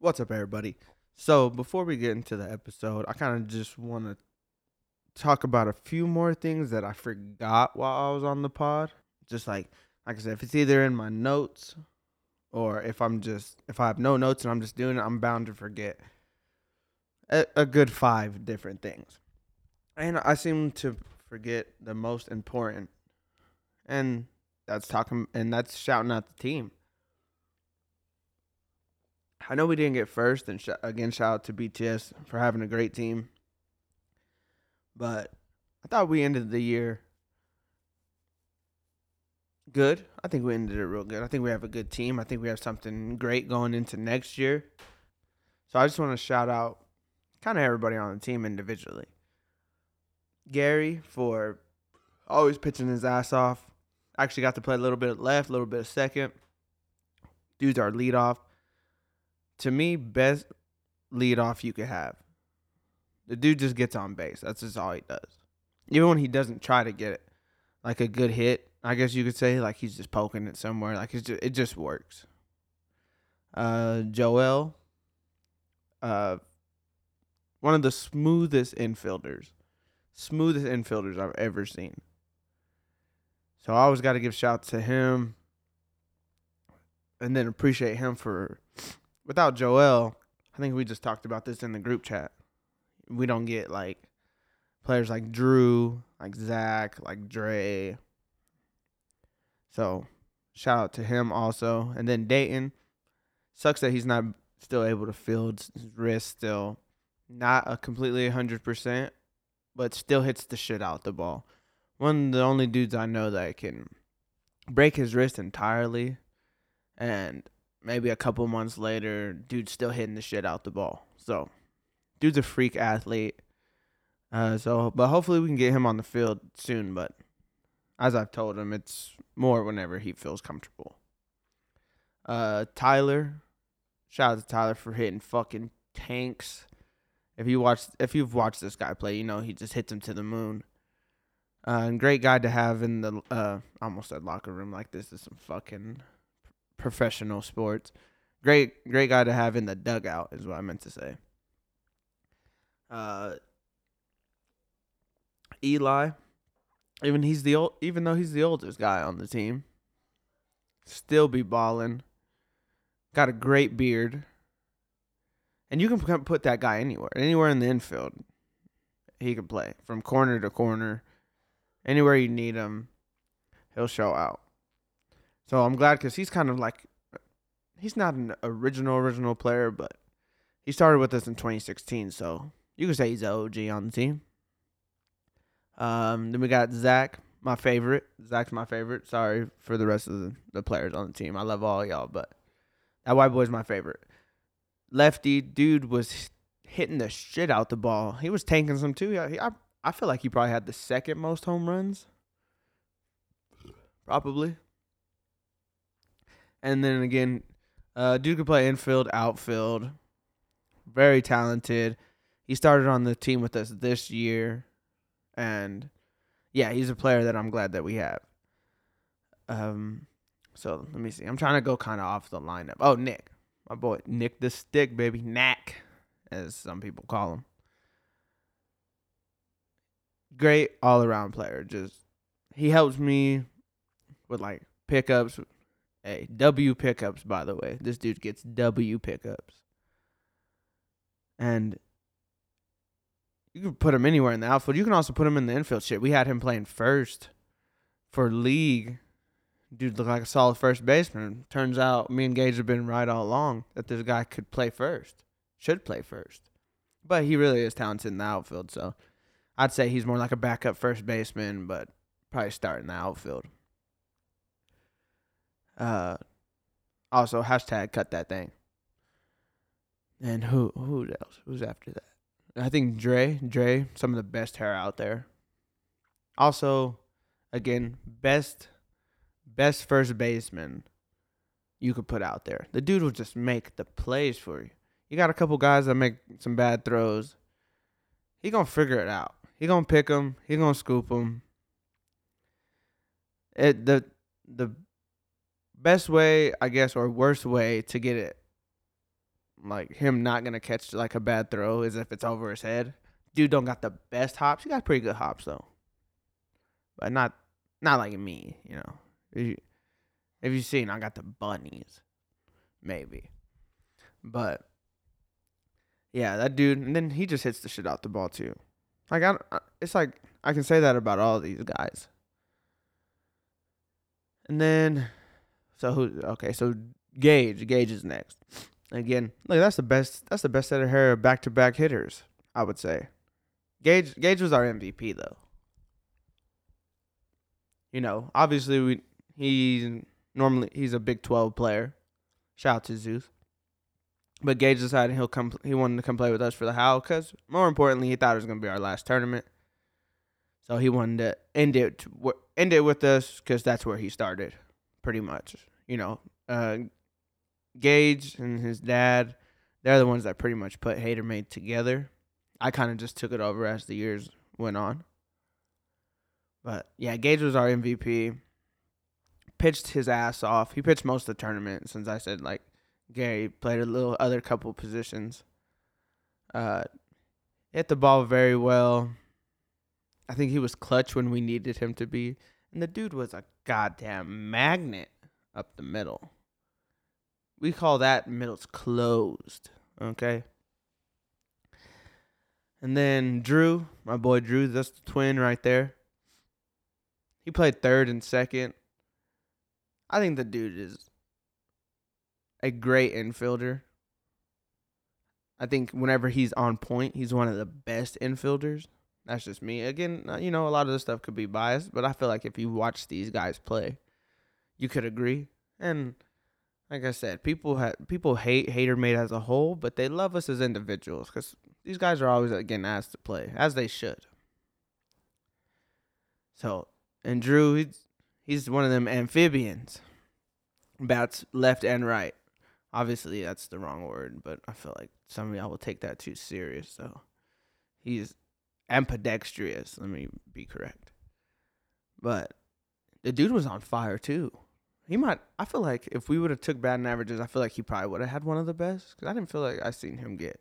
What's up, everybody? So, before we get into the episode, I kind of just want to talk about a few more things that I forgot while I was on the pod. Just like, like I said, if it's either in my notes or if I'm just, if I have no notes and I'm just doing it, I'm bound to forget a, a good five different things. And I seem to forget the most important. And that's talking, and that's shouting out the team. I know we didn't get first, and sh- again, shout out to BTS for having a great team. But I thought we ended the year good. I think we ended it real good. I think we have a good team. I think we have something great going into next year. So I just want to shout out kind of everybody on the team individually. Gary for always pitching his ass off. Actually got to play a little bit left, a little bit of second. Dude's our leadoff to me, best lead off you could have. The dude just gets on base. That's just all he does. Even when he doesn't try to get it, like a good hit, I guess you could say, like he's just poking it somewhere. Like it's just, it just works. Uh, Joel, uh, one of the smoothest infielders, smoothest infielders I've ever seen. So I always got to give shouts to him, and then appreciate him for without Joel, I think we just talked about this in the group chat. We don't get like players like Drew, like Zach, like Dre. So shout out to him also. And then Dayton. Sucks that he's not still able to field his wrist still. Not a completely 100%, but still hits the shit out the ball. One of the only dudes I know that can break his wrist entirely and maybe a couple months later, dude's still hitting the shit out the ball. So, dude's a freak athlete. Uh, so, but hopefully we can get him on the field soon. But as I've told him, it's more whenever he feels comfortable. Uh, Tyler, shout out to Tyler for hitting fucking tanks. If you watch, if you've watched this guy play, you know he just hits him to the moon. Uh, and great guy to have in the uh, almost said locker room like this is some fucking professional sports. Great, great guy to have in the dugout is what I meant to say. Uh, Eli, even he's the old, even though he's the oldest guy on the team, still be balling. Got a great beard, and you can put that guy anywhere, anywhere in the infield. He can play from corner to corner, anywhere you need him. He'll show out. So I'm glad because he's kind of like, he's not an original original player, but he started with us in 2016, so you could say he's an OG on the team. Um, then we got Zach, my favorite. Zach's my favorite. Sorry for the rest of the, the players on the team. I love all y'all, but that white boy's my favorite. Lefty dude was hitting the shit out the ball. He was tanking some too. Yeah, I I feel like he probably had the second most home runs. Probably. And then again, uh, dude could play infield, outfield. Very talented. He started on the team with us this year, and yeah, he's a player that I'm glad that we have. Um, so let me see. I'm trying to go kind of off the lineup. Oh, Nick, my boy, Nick the Stick, baby, Knack, as some people call him. Great all around player. Just he helps me with like pickups, Hey, W pickups, by the way. This dude gets W pickups. And you can put him anywhere in the outfield. You can also put him in the infield. Shit, we had him playing first for league. Dude looked like a solid first baseman. Turns out me and Gage have been right all along that this guy could play first, should play first. But he really is talented in the outfield, so I'd say he's more like a backup first baseman, but probably start in the outfield. Uh, also hashtag cut that thing. And who who else? Who's after that? I think Dre, Dre, some of the best hair out there. Also, again, best best first baseman you could put out there. The dude will just make the plays for you. You got a couple guys that make some bad throws. He gonna figure it out. He gonna pick them. He gonna scoop them. It the the best way, I guess, or worst way to get it like him not gonna catch like a bad throw is if it's over his head. Dude don't got the best hops. He got pretty good hops though, but not not like me. You know, if you if you seen, I got the bunnies, maybe, but yeah, that dude. And then he just hits the shit out the ball too. Like I, it's like I can say that about all these guys. And then, so who? Okay, so Gage. Gage is next. Again, look, that's the best. That's the best set of hair back to back hitters. I would say. Gage. Gage was our MVP though. You know, obviously we he's normally he's a Big Twelve player. Shout out to Zeus. But Gage decided he'll come. He wanted to come play with us for the Howl because more importantly, he thought it was gonna be our last tournament. So he wanted to end it end it with us because that's where he started, pretty much. You know, uh, Gage and his dad, they're the ones that pretty much put Hater Made together. I kind of just took it over as the years went on. But yeah, Gage was our MVP. Pitched his ass off. He pitched most of the tournament since I said like Gary played a little other couple positions. Uh, hit the ball very well. I think he was clutch when we needed him to be. And the dude was a goddamn magnet up the middle. We call that middle's closed. Okay. And then Drew, my boy Drew, that's the twin right there. He played third and second. I think the dude is a great infielder. I think whenever he's on point, he's one of the best infielders. That's just me. Again, uh, you know, a lot of this stuff could be biased, but I feel like if you watch these guys play, you could agree. And like I said, people ha- people hate Hater Made as a whole, but they love us as individuals because these guys are always getting asked to play, as they should. So, and Drew, he's, he's one of them amphibians, bats left and right. Obviously, that's the wrong word, but I feel like some of y'all will take that too serious. So, he's ambidextrous. Let me be correct. But the dude was on fire too. He might. I feel like if we would have took batting averages, I feel like he probably would have had one of the best. Because I didn't feel like I seen him get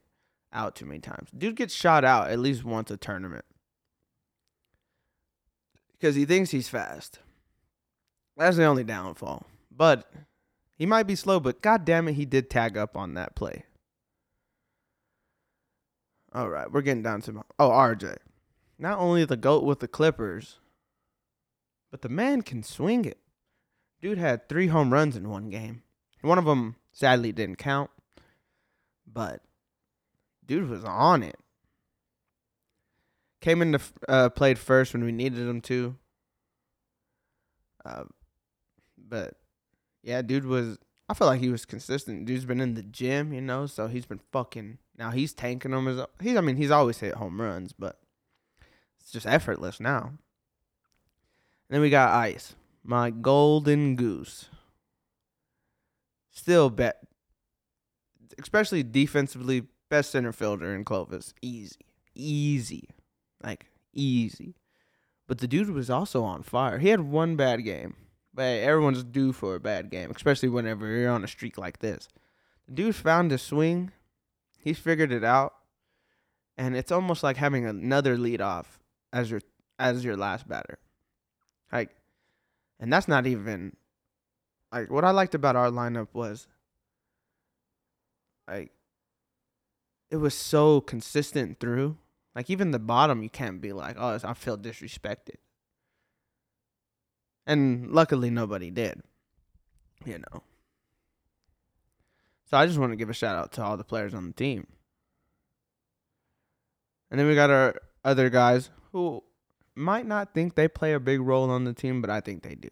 out too many times. Dude gets shot out at least once a tournament because he thinks he's fast. That's the only downfall. But he might be slow. But god damn it, he did tag up on that play. All right, we're getting down to my, oh RJ. Not only the goat with the Clippers, but the man can swing it. Dude had three home runs in one game. One of them sadly didn't count, but dude was on it. Came into uh, played first when we needed him to. Uh, but yeah, dude was. I feel like he was consistent. Dude's been in the gym, you know, so he's been fucking. Now he's tanking them as he's. I mean, he's always hit home runs, but it's just effortless now. And then we got Ice my golden goose. Still bet, especially defensively, best center fielder in Clovis. Easy, easy, like easy. But the dude was also on fire. He had one bad game, but everyone's due for a bad game, especially whenever you're on a streak like this. The dude found a swing. He figured it out, and it's almost like having another lead off as your as your last batter. Like and that's not even like what I liked about our lineup was like it was so consistent through. Like even the bottom, you can't be like, oh, I feel disrespected. And luckily, nobody did. You know. So I just want to give a shout out to all the players on the team. And then we got our other guys who might not think they play a big role on the team, but I think they do.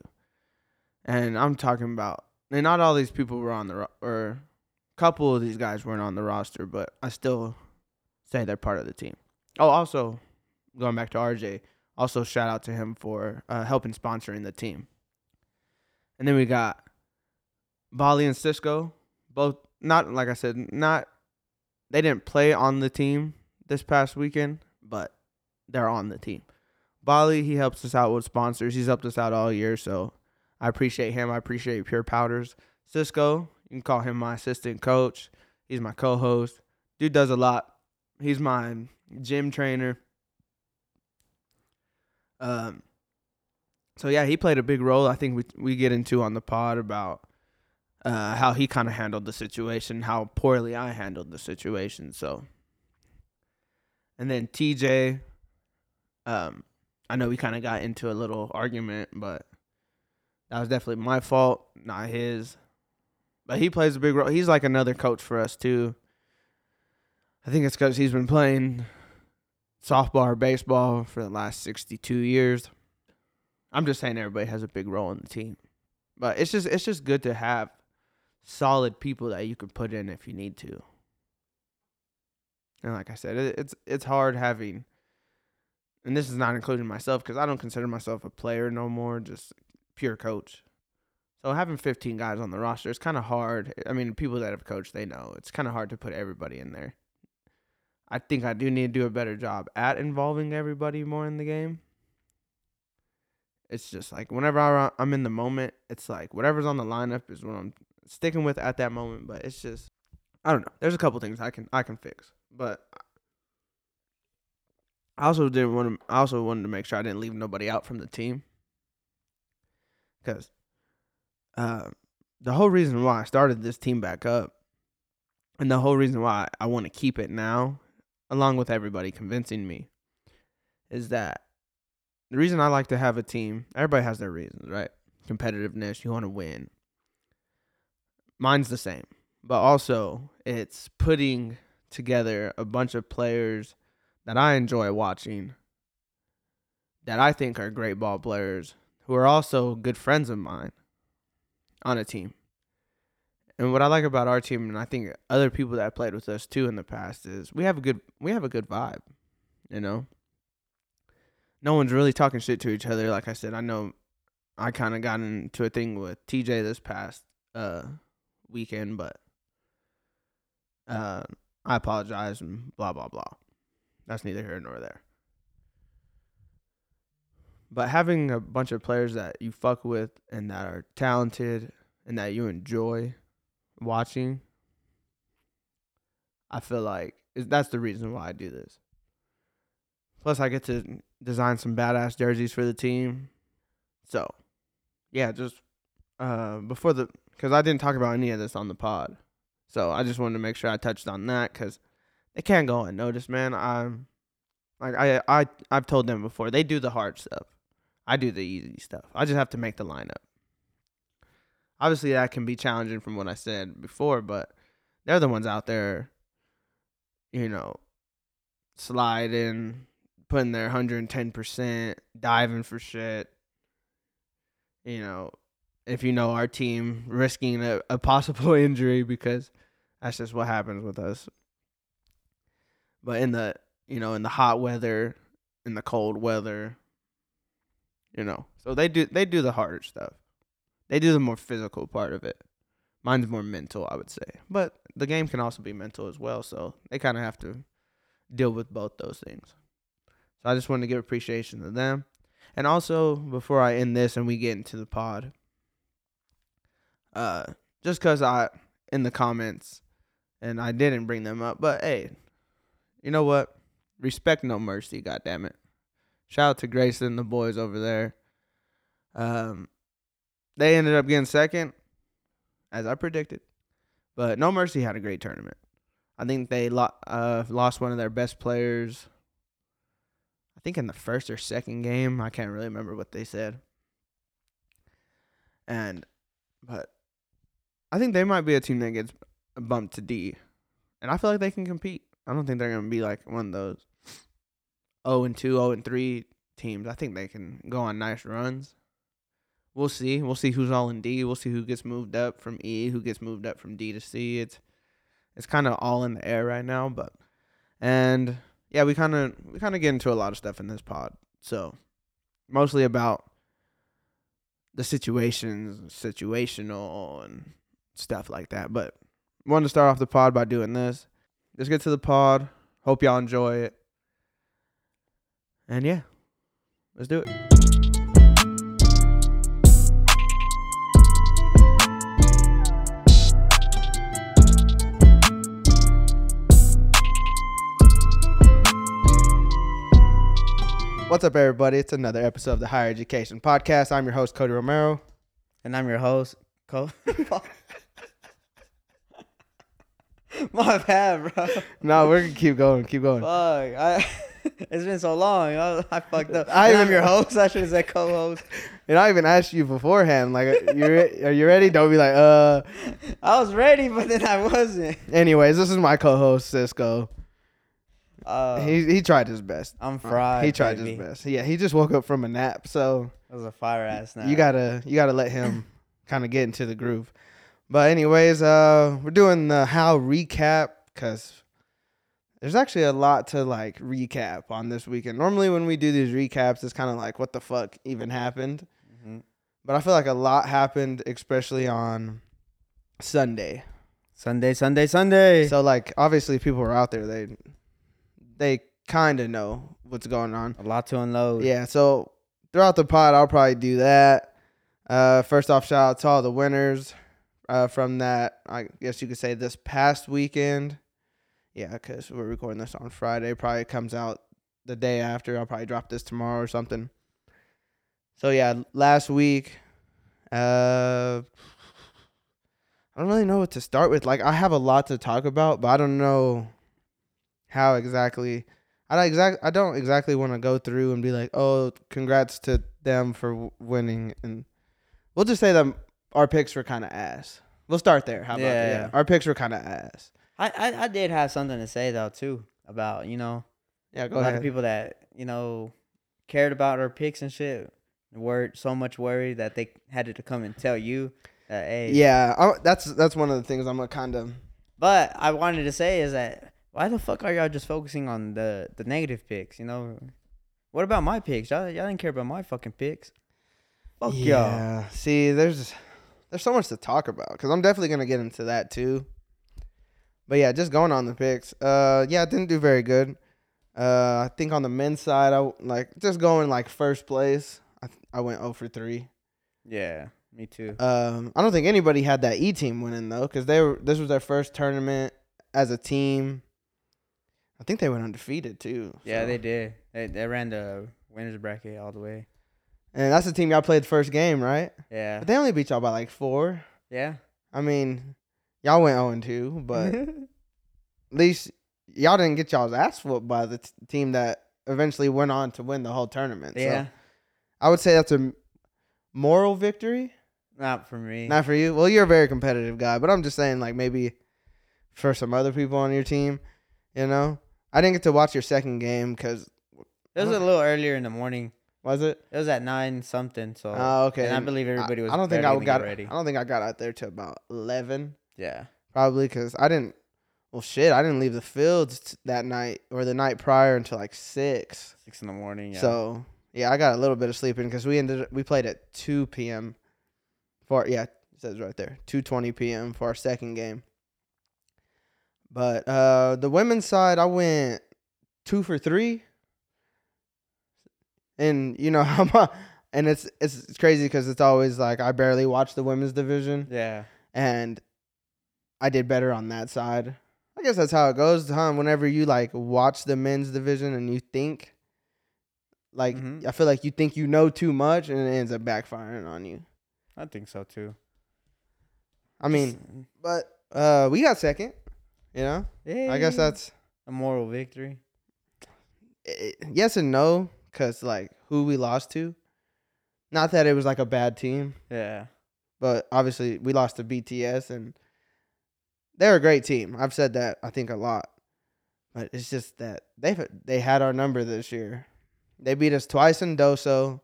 And I'm talking about, and not all these people were on the, ro- or a couple of these guys weren't on the roster, but I still say they're part of the team. Oh, also, going back to RJ, also shout out to him for uh, helping sponsoring the team. And then we got Bali and Cisco, both not like I said, not they didn't play on the team this past weekend, but they're on the team. Bali, he helps us out with sponsors. He's helped us out all year, so I appreciate him. I appreciate Pure Powders. Cisco, you can call him my assistant coach. He's my co-host. Dude does a lot. He's my gym trainer. Um. So yeah, he played a big role. I think we we get into on the pod about uh, how he kind of handled the situation, how poorly I handled the situation. So, and then TJ, um, I know we kind of got into a little argument, but that was definitely my fault, not his. But he plays a big role. He's like another coach for us too. I think it's because he's been playing softball or baseball for the last 62 years. I'm just saying everybody has a big role in the team. But it's just it's just good to have solid people that you can put in if you need to. And like I said, it, it's it's hard having and this is not including myself because I don't consider myself a player no more, just pure coach. So having 15 guys on the roster is kind of hard. I mean, people that have coached, they know it's kind of hard to put everybody in there. I think I do need to do a better job at involving everybody more in the game. It's just like whenever I'm in the moment, it's like whatever's on the lineup is what I'm sticking with at that moment. But it's just I don't know. There's a couple things I can I can fix, but I also didn't want to. I also wanted to make sure I didn't leave nobody out from the team, because uh, the whole reason why I started this team back up, and the whole reason why I want to keep it now, along with everybody convincing me, is that the reason I like to have a team. Everybody has their reasons, right? Competitiveness. You want to win. Mine's the same, but also it's putting together a bunch of players that I enjoy watching that I think are great ball players who are also good friends of mine on a team. And what I like about our team and I think other people that played with us too in the past is we have a good we have a good vibe, you know. No one's really talking shit to each other like I said. I know I kind of got into a thing with TJ this past uh weekend, but uh I apologize and blah blah blah. That's neither here nor there. But having a bunch of players that you fuck with and that are talented and that you enjoy watching, I feel like that's the reason why I do this. Plus, I get to design some badass jerseys for the team. So, yeah, just uh, before the because I didn't talk about any of this on the pod, so I just wanted to make sure I touched on that because they can't go unnoticed, man. I'm like I I I've told them before. They do the hard stuff. I do the easy stuff. I just have to make the lineup. Obviously, that can be challenging from what I said before, but they're the ones out there, you know, sliding, putting their 110%, diving for shit. You know, if you know our team, risking a, a possible injury because that's just what happens with us. But in the you know in the hot weather, in the cold weather, you know, so they do they do the harder stuff. They do the more physical part of it. Mine's more mental, I would say, but the game can also be mental as well. So they kind of have to deal with both those things. So I just wanted to give appreciation to them. And also, before I end this and we get into the pod, uh, just because I, in the comments, and I didn't bring them up, but hey, you know what? Respect no mercy, goddamn it. Shout out to Grayson and the boys over there. Um, they ended up getting second, as I predicted. But No Mercy had a great tournament. I think they lo- uh, lost one of their best players. I think in the first or second game. I can't really remember what they said. And, but I think they might be a team that gets bumped to D. And I feel like they can compete. I don't think they're to be like one of those 0 and 2, 0 and 3 teams. I think they can go on nice runs. We'll see. We'll see who's all in D. We'll see who gets moved up from E, who gets moved up from D to C. It's it's kind of all in the air right now, but and yeah, we kind of we kind of get into a lot of stuff in this pod. So, mostly about the situations, situational and stuff like that. But wanted to start off the pod by doing this. Let's get to the pod. Hope y'all enjoy it. And yeah, let's do it. What's up, everybody? It's another episode of the Higher Education Podcast. I'm your host, Cody Romero. And I'm your host, Cole. My bad, bro. No, we're gonna keep going, keep going. Fuck. I, it's been so long. I, I fucked up. I am your host. I should have said co-host. And I even asked you beforehand, like, you re- are you ready? Don't be like, uh. I was ready, but then I wasn't. Anyways, this is my co-host, Cisco. Uh, he he tried his best. I'm fried. he tried baby. his best. Yeah, he just woke up from a nap, so That was a fire ass night. you gotta you gotta let him kind of get into the groove. But anyways, uh, we're doing the how recap because there's actually a lot to like recap on this weekend. Normally, when we do these recaps, it's kind of like what the fuck even happened. Mhm. But I feel like a lot happened, especially on Sunday. Sunday, Sunday, Sunday. So like obviously people are out there. They they kind of know what's going on. a lot to unload. Yeah. So throughout the pod, I'll probably do that. Uh, first off, shout out to all the winners uh, from that. I guess you could say this past weekend. Yeah, because we're recording this on Friday. Probably comes out the day after. I'll probably drop this tomorrow or something. So yeah, last week, uh, I don't really know what to start with. Like, I have a lot to talk about, but I don't know how exactly. I don't exact. I don't exactly want to go through and be like, "Oh, congrats to them for winning," and we'll just say that our picks were kind of ass. We'll start there. How about that? Yeah. Yeah, our picks were kind of ass. I, I, I did have something to say though too about you know Yeah, a go lot ahead. of people that you know cared about our picks and shit were so much worried that they had to come and tell you that hey yeah, I, that's that's one of the things I'm gonna kind of. But I wanted to say is that why the fuck are y'all just focusing on the the negative picks? You know, what about my picks? Y'all y'all didn't care about my fucking picks. Fuck y'all. Yeah. See, there's there's so much to talk about because I'm definitely gonna get into that too. But yeah, just going on the picks. Uh, yeah, I didn't do very good. Uh, I think on the men's side, I like just going like first place. I I went 0 for three. Yeah, me too. Um, I don't think anybody had that E team winning though, because they were this was their first tournament as a team. I think they went undefeated too. Yeah, so- they did. They they ran the winners bracket all the way. And that's the team y'all played the first game, right? Yeah. But they only beat y'all by like four. Yeah. I mean, y'all went 0 2, but at least y'all didn't get y'all's ass whooped by the t- team that eventually went on to win the whole tournament. yeah. So I would say that's a moral victory. Not for me. Not for you. Well, you're a very competitive guy, but I'm just saying, like, maybe for some other people on your team, you know? I didn't get to watch your second game because, it was a little earlier in the morning. Was it? It was at nine something. So. Oh, okay. And I believe everybody was. I don't think I got ready. I don't think I got out there to about 11. Yeah. probably because I didn't. Well, shit, I didn't leave the fields t- that night or the night prior until like six. Six in the morning. Yeah. So yeah, I got a little bit of sleeping because we ended. We played at two p.m. for yeah, it says right there, two twenty p.m. for our second game. But uh the women's side, I went two for three, and you know how much. And it's it's it's crazy because it's always like I barely watch the women's division Yeah. and I did better on that side. I guess that's how it goes, huh? Whenever you like watch the men's division and you think, like, Mhm. I feel like you think you know too much, and it ends up backfiring on you. I think so too. I mean, but uh, we got second. You know, yeah. I guess that's a moral victory. eh, yes and no, cause like who we lost to. Not that it was like a bad team, Yeah. but obviously we lost to BTS and they're a great team. I've said that I think a lot. But it's just that they've they had our number this year. They beat us twice in Doso.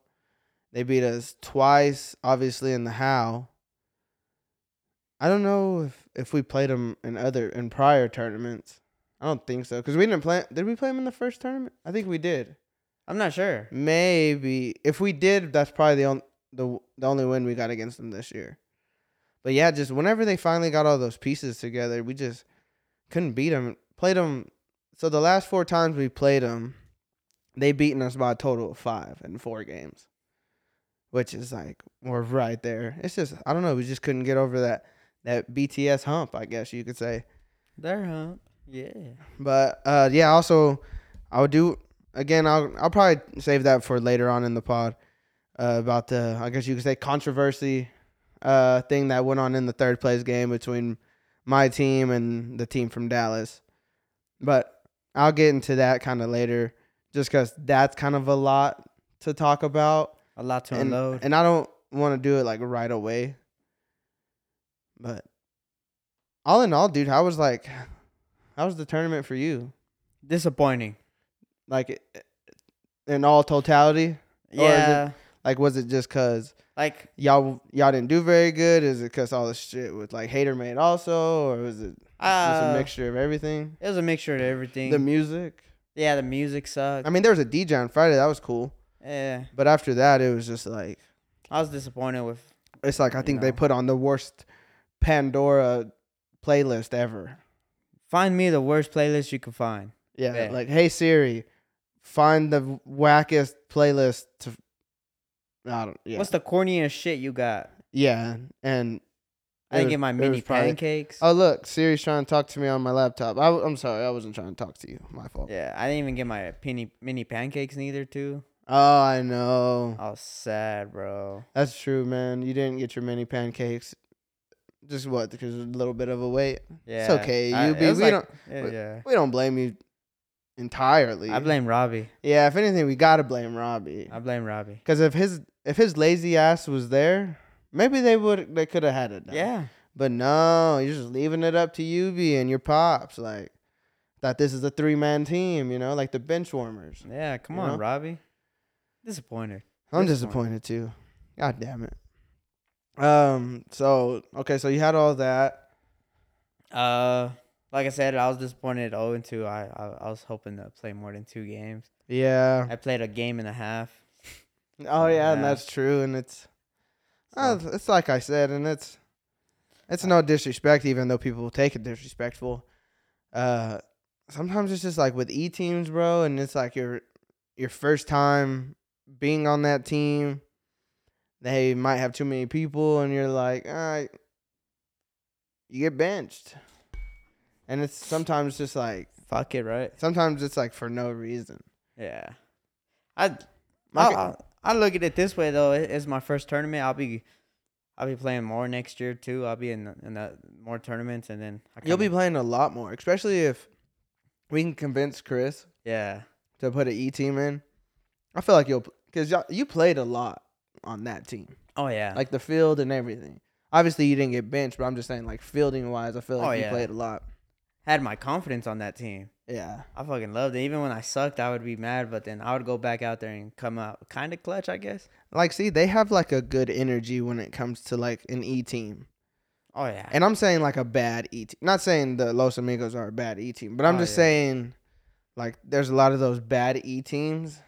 They beat us twice, obviously in the Howl. I don't know if if we played them in other in prior tournaments. I don't think so because we didn't play. Did we play them in the first tournament? I think we did. I'm not sure. Maybe if we did, that's probably the only the the only win we got against them this year. But yeah, just whenever they finally got all those pieces together, we just couldn't beat them. Played them. So the last four times we played them, they beaten us by a total of five in four games, which is like we're right there. It's just I don't know. We just couldn't get over that that BTS hump. I guess you could say. There, huh? Yeah. But uh, yeah, also I would do again, I'll I'll probably save that for later on in the pod uh, about the I guess you could say controversy uh, thing that went on in the third place game between my team and the team from Dallas. But I'll get into that kind of later, just because that's kind of a lot to talk about, A lot to and unload. and I don't want to do it like right away. But all in all, dude, how was like, how was the tournament for you? Disappointing. Like, in all totality, is it- Yeah. like, was it just cause Like y'all y'all didn't do very good? Is it cause all the shit with like hater made also, or was it just a uh, mixture of everything? it was a mixture of everything. The music. yeah, the music sucked. I mean, there was a DJ on Friday that was cool, yeah, but after that, it was just like I was disappointed with. it's like I think they put on the worst Pandora playlist ever. Find me the worst playlist you can find. Yeah, Yeah. like hey Siri, find the wackest playlist to. I don't. Yeah. What's the corniest shit you got? yeah, and I didn't was- get my mini probably- pancakes. Oh look, Siri's trying to talk to me on my laptop. I, am sorry, I wasn't trying to talk to you. My fault. Yeah, I didn't even get my mini mini pancakes neither too. Oh, I know. I was sad, bro. That's true, man. You didn't get your mini pancakes. Just what? Because a little bit of a wait. Yeah, It's okay, you be- we like- don't- Yeah, we- yeah. We don't blame you entirely. I blame Robbie. Yeah, if anything, we gotta blame Robbie. I blame Robbie. Because if his if his lazy ass was there, maybe they would they could have had it. done. Yeah, But no, you're just leaving it up to UV and your pops. Like that this is a three man team, you know, like the bench warmers. yeah. Come on, know? Robbie. Disappointed. I'm Disappointed. disappointed too. God damn it. Um. So okay. So you had all that. Uh, like I said, I was disappointed. Oh, and two. I, I I was hoping to play more than two games. Yeah. I played a game and a half. Oh yeah, and that's true. And it's So, uh, it's like I said, and it's it's no disrespect, even though people take it disrespectful. Uh, sometimes it's just like with e teams, bro, and it's like your your first time being on that team. They might have too many people, and you're like, all right, you get benched, and it's sometimes just like fuck it, right? sometimes it's like for no reason. Yeah. I Like- I, I look at it this way though. It's my first tournament. I'll be I'll be playing more next year too. I'll be in in the, more tournaments and then I You'll be playing a lot more, especially if we can convince Chris yeah. to put an E team in. I feel like you'll because you played a lot on that team, Oh yeah. like the field and everything. Obviously, you didn't get benched, but I'm just saying, like fielding wise, I feel like Oh, you yeah. played a lot. Had my confidence on that team. Yeah, I fucking loved it. Even when I sucked, I would be mad, but then I would go back out there and come out kind of clutch, I guess. like see, they have like a good energy when it comes to like an E team, Oh yeah. and I'm saying like a bad E team. Not saying the Los Amigos are a bad E team, but I'm Oh, just yeah. saying, like, there's a lot of those bad E teams,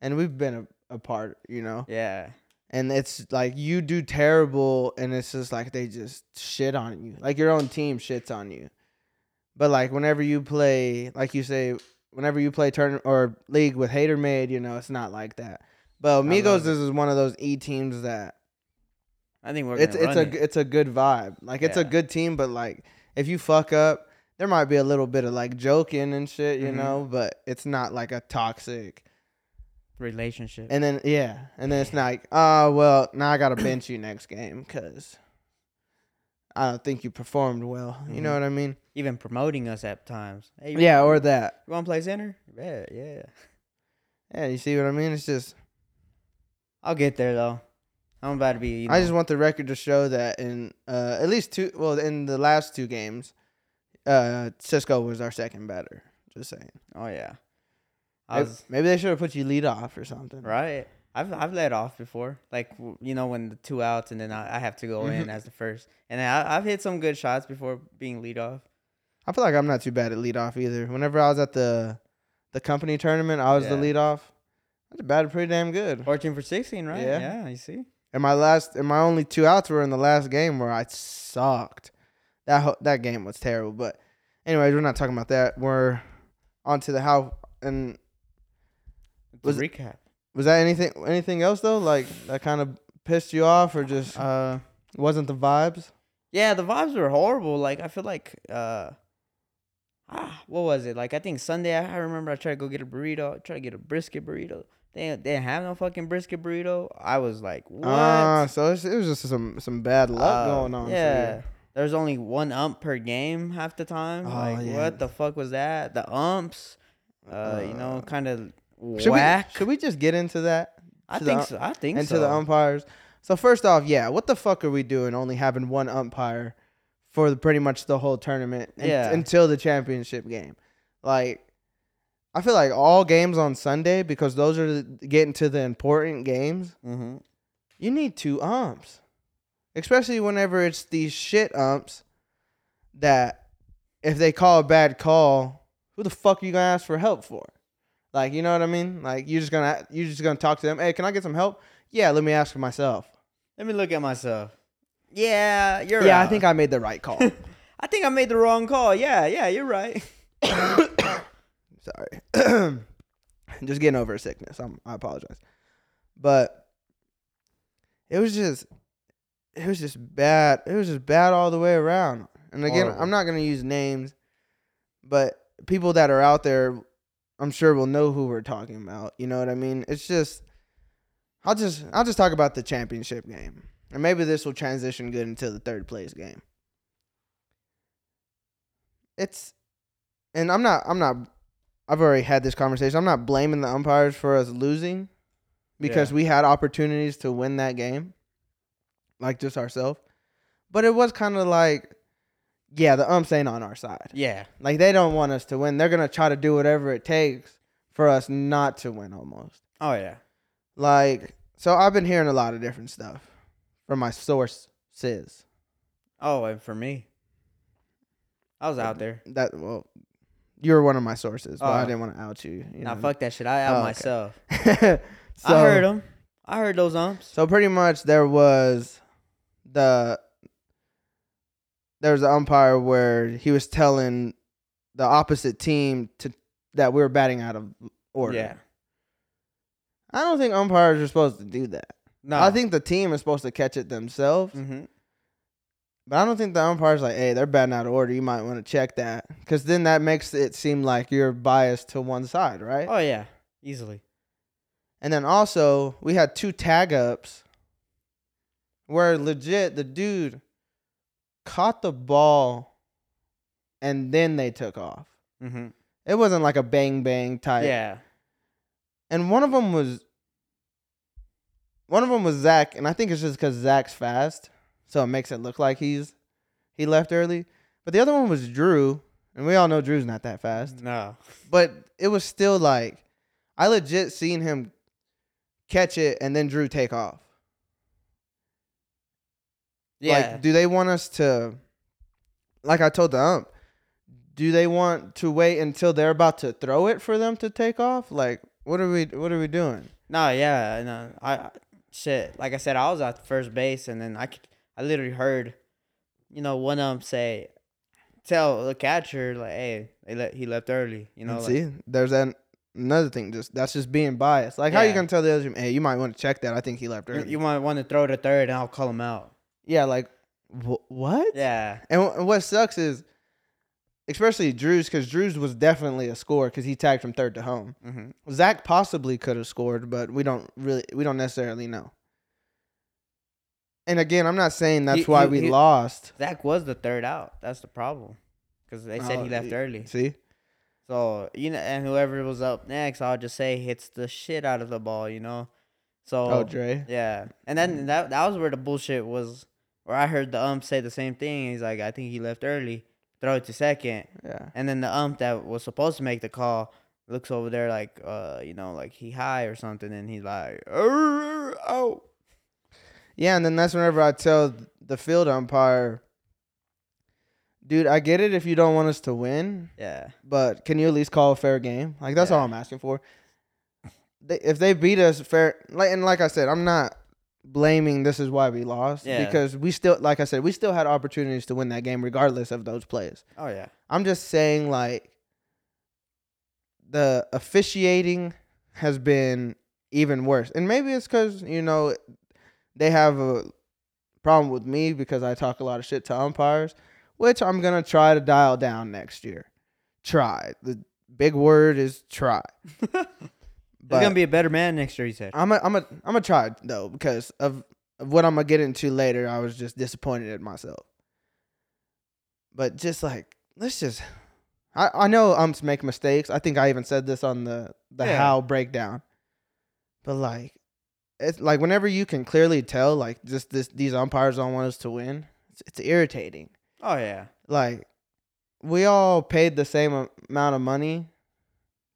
and we've been a, a part, you know. yeah. and it's like you do terrible and it's just like they just shit on you like your own team shits on you but like whenever you play like you say whenever you play turn or league with hater made you know it's not like that but it. is one of those e teams that I think we're it's it's a it. it's a good vibe like it's a good team but like if you fuck up there might be a little bit of like joking and shit you Mhm. know but it's not like a toxic relationship. and then yeah, and then it's not like, oh well, now I gotta bench you next game because I don't think you performed well. You know Mhm. what I mean? Even promoting us at times. Hey, Yeah, wanna- or that. you want to play center? Yeah, yeah. Yeah, you see what I mean? It's just I'll get there though. I'm about to be. You know, I just want the record to show that in uh, at least two, well, in the last two games, uh, Cisco was our second batter. Just saying. Oh yeah. I Maybe, was maybe they should have put you lead off or something. right. I've I've led off before, like you know when the two outs and then I, I have to go in Mhm. as the first, and I, I've hit some good shots before being lead off. I feel like I'm not too bad at lead off either. Whenever I was at the the company tournament, I was the Yeah. lead off. I batted pretty damn good. Fourteen for sixteen, right? Yeah. Yeah, you see. And my last and my only two outs were in the last game where I sucked. That ho- that game was terrible. But anyways, we're not talking about that. We're on to the how and Was Was- recap. was that anything anything else though? Like that kind of pissed you off or just Uh, wasn't the vibes? yeah, the vibes were horrible. Like I feel like uh, ah, what was it? Like I think Sunday. I I remember I tried to go get a burrito. I tried to get a brisket burrito. They they didn't have no fucking brisket burrito. I was like, what? Ah, so it was just some some bad luck Uh, going on. Yeah. There's only one ump per game half the time. Oh, like yeah. what the fuck was that? The umps, uh, you know, Uh, kind of Should whack. we should we just get into that? I to think um- so. I think so. into the umpires. So first off, yeah, what the fuck are we doing? Only having one umpire for the, pretty much the whole tournament Yeah. until the championship game. Like, I feel like all games on Sunday because those are the, getting to the important games. mm-hmm. You need two umps, especially whenever it's these shit umps that if they call a bad call, who the fuck are you gonna ask for help for? Like, you know what I mean? Like, you're just gonna you're just gonna talk to them. Hey, can I get some help? Yeah, let me ask for myself. Let me look at myself. Yeah, you're. Yeah, I think I made the right call. I think I made the wrong call. Yeah, yeah, you're right. Sorry. just getting over a sickness. I'm, I apologize. But it was just it was just bad. It was just bad all the way around. And again, Horrible. I'm not going to use names, but people that are out there I'm sure will know who we're talking about. You know what I mean? It's just I'll just I'll just talk about the championship game. And maybe this will transition good into the third place game. It's and I'm not I'm not I've already had this conversation. I'm not blaming the umpires for us losing because Yeah. we had opportunities to win that game. Like just ourselves. But it was kind of like yeah, the umps ain't on our side. Yeah, Like they don't want us to win. They're gonna try to do whatever it takes for us not to win almost. Oh yeah. Like so I've been hearing a lot of different stuff from my sources. Oh, and for me, I was out there. That well you were one of my sources, but I Oh. didn't want to out you. you Nah, know. fuck that shit. I out Oh, okay. myself. so, I heard them. I heard those umps. So pretty much there was the there was an umpire where he was telling the opposite team to that we were batting out of order. Yeah. I don't think umpires are supposed to do that. No. I think the team is supposed to catch it themselves. Mm-hmm. But I don't think the umpire's like, hey, they're batting out of order. You might want to check that. Because then that makes it seem like you're biased to one side, right? Oh yeah, easily. And then also, we had two tag ups where legit the dude caught the ball and then they took off. Mm-hmm. It wasn't like a bang bang type. Yeah. And one of them was one of them was Zach, and I think it's just because Zach's fast, so it makes it look like he's he left early. But the other one was Drew, and we all know Drew's not that fast. No. But it was still like I legit seen him catch it and then Drew take off. Yeah. Like, do they want us to like I told the ump, do they want to wait until they're about to throw it for them to take off? Like, what are we what are we doing? no. Yeah. No. I I- shit. Like I said, I was at first base, and then I could, I literally heard, you know, one of them say, tell the catcher like, hey, they let he left early. You know. Mm, like- see, there's an, another thing. Just that's just being biased. Like, how you gonna tell the other team, hey, you might want to check that. I think he left early. you might want to throw to third, and I'll call him out. yeah, like wh- what? Yeah. And wh- what sucks is, especially Drew's, because Drew's was definitely a score because he tagged from third to home. Mm-hmm. Zach possibly could have scored, but we don't really, we don't necessarily know. And again, I'm not saying that's He- why he- we he- lost. Zach was the third out. That's the problem, because they said Oh, he left early. See, So you know, and whoever was up next, I'll just say hits the shit out of the ball. You know. So oh Dre, Yeah, and then that that was where the bullshit was. Where I heard the ump say the same thing. He's like, I think he left early. Throw it to second, yeah, and then the ump that was supposed to make the call looks over there like, uh, you know, like he high or something, and he's like, oh, yeah. And then that's whenever I tell the field umpire, dude, I get it if you don't want us to win, yeah, but can you at least call a fair game? Like that's all I'm asking for. They, if they beat us fair, like and like I said, I'm not blaming this is why we lost Yeah. because we still, like I said, we still had opportunities to win that game regardless of those plays. oh yeah, I'm just saying like the officiating has been even worse, and maybe it's because you know they have a problem with me because I talk a lot of shit to umpires, which I'm gonna try to dial down next year. try. The big word is try. He's gonna be a better man next year. He said. I'm a, I'm a, I'm gonna try though because of, of what I'm gonna get into later. I was just disappointed at myself. But just like let's just, I I know umps make mistakes. I think I even said this on the the Yeah. Howl breakdown. But like, it's like whenever you can clearly tell like just this these umpires don't want us to win. It's, it's irritating. Oh yeah, Like we all paid the same amount of money,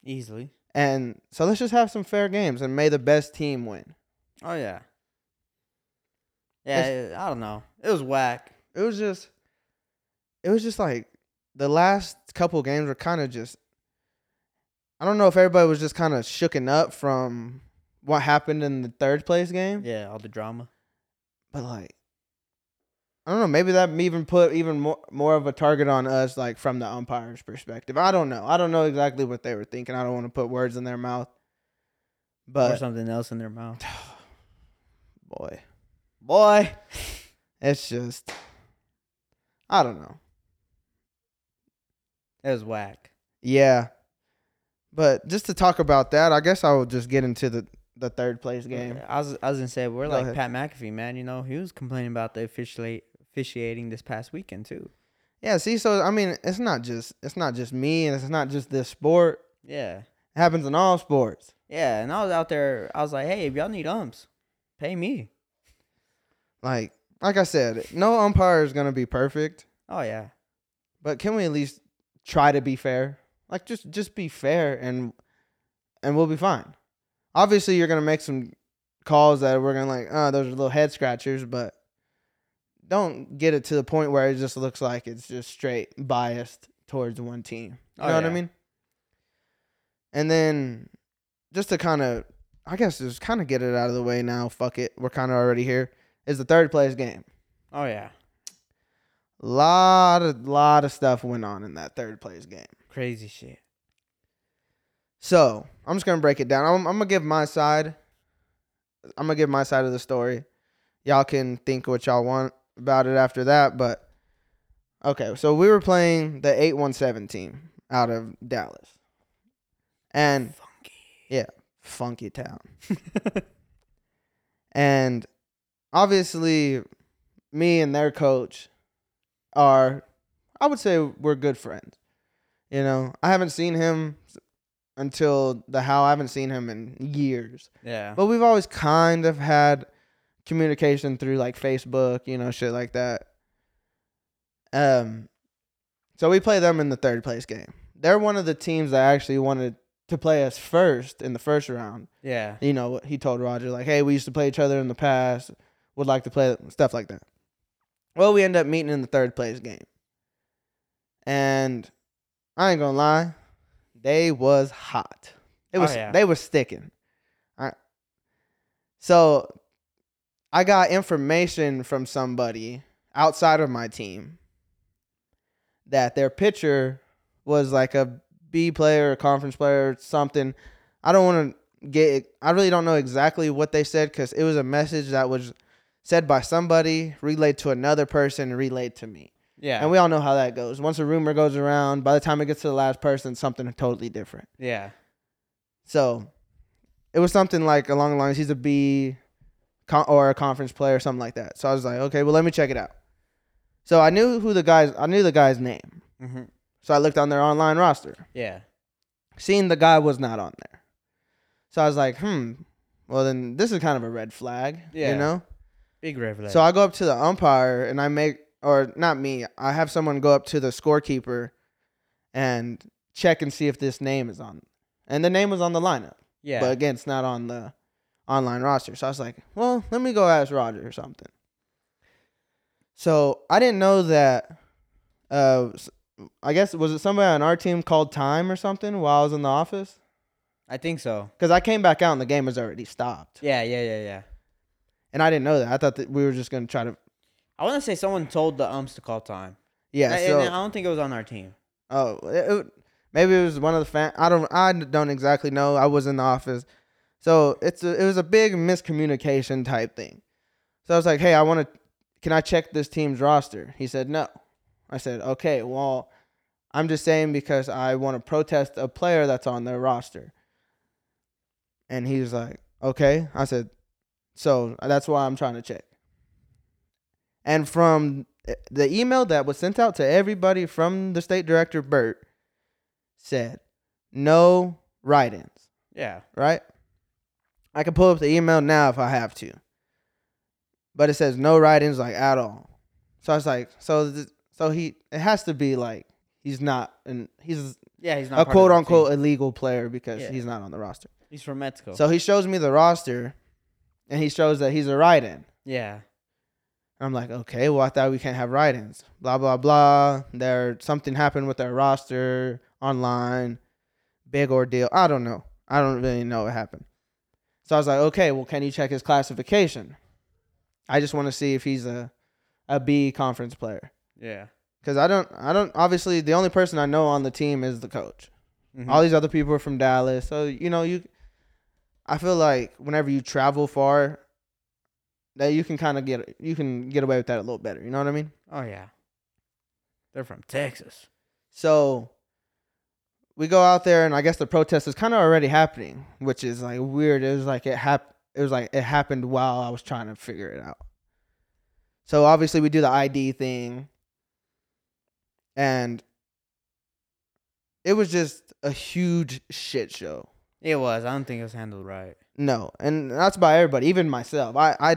easily. And so let's just have some fair games and may the best team win. Oh yeah. Yeah, I don't know. It was whack. it was just it was just like the last couple games were kind of just I don't know if everybody was just kind of shooken up from what happened in the third place game, Yeah, all the drama. but like I don't know, maybe that even put even more more of a target on us like from the umpire's perspective. I don't know. I don't know exactly what they were thinking. I don't want to put words in their mouth. or But something else in their mouth. boy, Boy. it's just I don't know. It was whack. Yeah. But just to talk about that, I guess I will just get into the, the third place game. I was I was gonna say we're Go like ahead. Pat McAfee, man. You know he was complaining about the officiate officiating this past weekend too. Yeah, see, so I mean, it's not just it's not just me and it's not just this sport. Yeah, It happens in all sports. yeah. And I was out there. I was like, hey, if y'all need umps, pay me. Like like I said, no umpire is gonna be perfect, Oh yeah, but can we at least try to be fair? Like just just be fair and and we'll be fine. Obviously, you're gonna make some calls that we're gonna like, oh, those are little head scratchers, but don't get it to the point where it just looks like it's just straight biased towards one team. You Oh, know what I mean? And then just to kind of, I guess, just kind of get it out of the way now. Fuck it, we're kind of already here. Is the third place game? oh yeah. Lot of lot of stuff went on in that third place game. Crazy shit. So I'm just gonna break it down. I'm, I'm gonna give my side. I'm gonna give my side of the story. Y'all can think what y'all want about it after that. But okay, so we were playing the eight one seven team out of Dallas, and Funky. Yeah, funky town. and obviously, me and their coach are, I would say, we're good friends. You know, I haven't seen him until the Howl. I haven't seen him in years, Yeah. but we've always kind of had communication through like Facebook, you know, shit like that. Um, so we play them in the third place game. They're one of the teams that actually wanted to play us first in the first round Yeah. you know, he told Roger like, "Hey, we used to play each other in the past. Would like to play stuff like that." Well, we end up meeting in the third place game, and I ain't gonna lie, they was hot. It Oh, was yeah. they was sticking. All right. So, I got information from somebody outside of my team that their pitcher was like a B player, a conference player, or something. I don't want to get I really don't know exactly what they said because it was a message that was said by somebody, relayed to another person, relayed to me. Yeah. And we all know how that goes. Once a rumor goes around, by the time it gets to the last person, something totally different. yeah. So it was something like along the lines he's a B con- or a conference player, or something like that. So I was like, okay, well let me check it out. So I knew who the guys I knew the guy's name. Mm-hmm. So I looked on their online roster. Yeah. Seeing the guy was not on there. So I was like, hmm. Well then this is kind of a red flag. Yeah. You know? Big red flag. So I go up to the umpire and I make, or not me, I have someone go up to the scorekeeper and check and see if this name is on. And the name was on the lineup, yeah. but again, it's not on the online roster. So I was like, well, let me go ask Roger or something. So I didn't know that. Uh, I guess was it somebody on our team called time or something while I was in the office? I think so. Because I came back out and the game was already stopped, Yeah. Yeah. Yeah. Yeah. and I didn't know that. I thought that we were just gonna try to. I want to say someone told the umps to call time. Yeah. And- So and I don't think it was on our team. Oh, it, it- maybe it was one of the fan. I don't. I don't exactly know. I was in the office, so it's a, it was a big miscommunication type thing. So I was like, "Hey, I want to. Can I check this team's roster?" He said, "No." I said, "Okay, well, I'm just saying because I want to protest a player that's on their roster. And he was like, okay. I said, so that's why I'm trying to check. And from eh, the email that was sent out to everybody from the state director, Bert, said, no write ins, Yeah. right? I can pull up the email now if I have to. But it says no write ins, like at all. So I was like, so, th- so he, it has to be like, he's not, and he's Yeah, he's not a quote unquote illegal player because Yeah. he's not on the roster. He's from Mexico. So he shows me the roster and he shows that he's a write in. yeah. I'm like, okay, well, I thought we can't have write ins. Blah, blah, blah. There, something happened with their roster online. Big ordeal. I don't know. I don't really know what happened. So I was like, okay, well, can you check his classification? I just want to see if he's a, a B conference player. Yeah. Because I don't, I don't, obviously, the only person I know on the team is the coach. Mhm. All these other people are from Dallas. So, you know, you I feel like whenever you travel far that you can kind of get you can get away with that a little better, you know what I mean? oh yeah. They're from Texas. So we go out there and I guess the protest is kind of already happening, which is like weird. It was like it hap- it was like it happened while I was trying to figure it out. So obviously we do the ID thing and it was just a huge shit show. It was. I don't think it was handled right. No, and that's by everybody, even myself. I, I,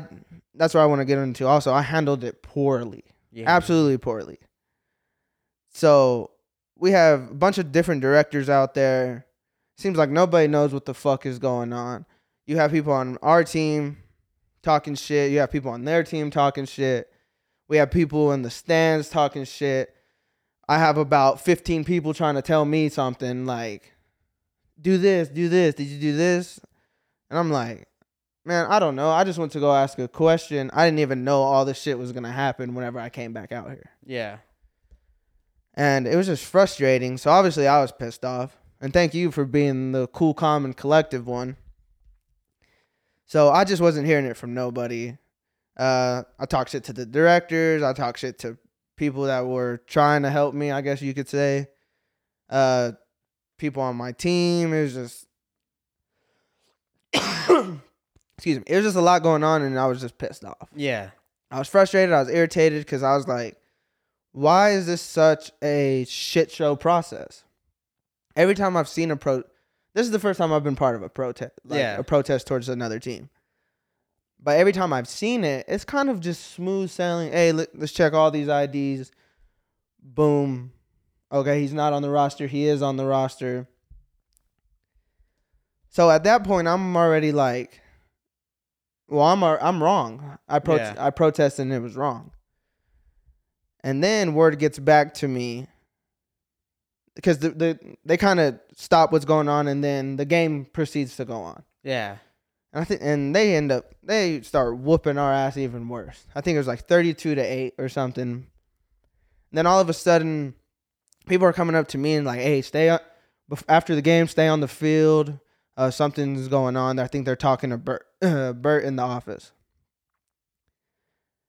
that's what I want to get into. Also, I handled it poorly, Yeah. absolutely poorly. So we have a bunch of different directors out there. Seems like nobody knows what the fuck is going on. You have people on our team talking shit. You have people on their team talking shit. We have people in the stands talking shit. I have about 15 people trying to tell me something like, do this, do this. Did you do this? And I'm like, man, I don't know. I just went to go ask a question. I didn't even know all this shit was going to happen whenever I came back out here. Yeah. And it was just frustrating. So obviously I was pissed off. And thank you for being the cool, calm, and collective one. So I just wasn't hearing it from nobody. Uh, I talked shit to the directors. I talked shit to people that were trying to help me, I guess you could say. Uh, people on my team. It was just, excuse me. It was just a lot going on, and I was just pissed off. Yeah. I was frustrated. I was irritated because I was like, why is this such a shit show process? Every time I've seen a pro, this is the first time I've been part of a protest, like Yeah. a protest towards another team. But every time I've seen it, it's kind of just smooth sailing. Hey, let, let's check all these IDs. Boom. Okay, he's not on the roster. He is on the roster. So at that point, I'm already like, well, I'm I'm wrong. I pro- Yeah. I protested and it was wrong. And then word gets back to me because the, the they kind of stop what's going on and then the game proceeds to go on. Yeah. And I think and they end up they start whooping our ass even worse. I think it was like 32 to 8 or something. And then all of a sudden people are coming up to me and like, "Hey, stay bef- after the game, stay on the field. Uh, something's going on." I think they're talking to Bert Bert in the office.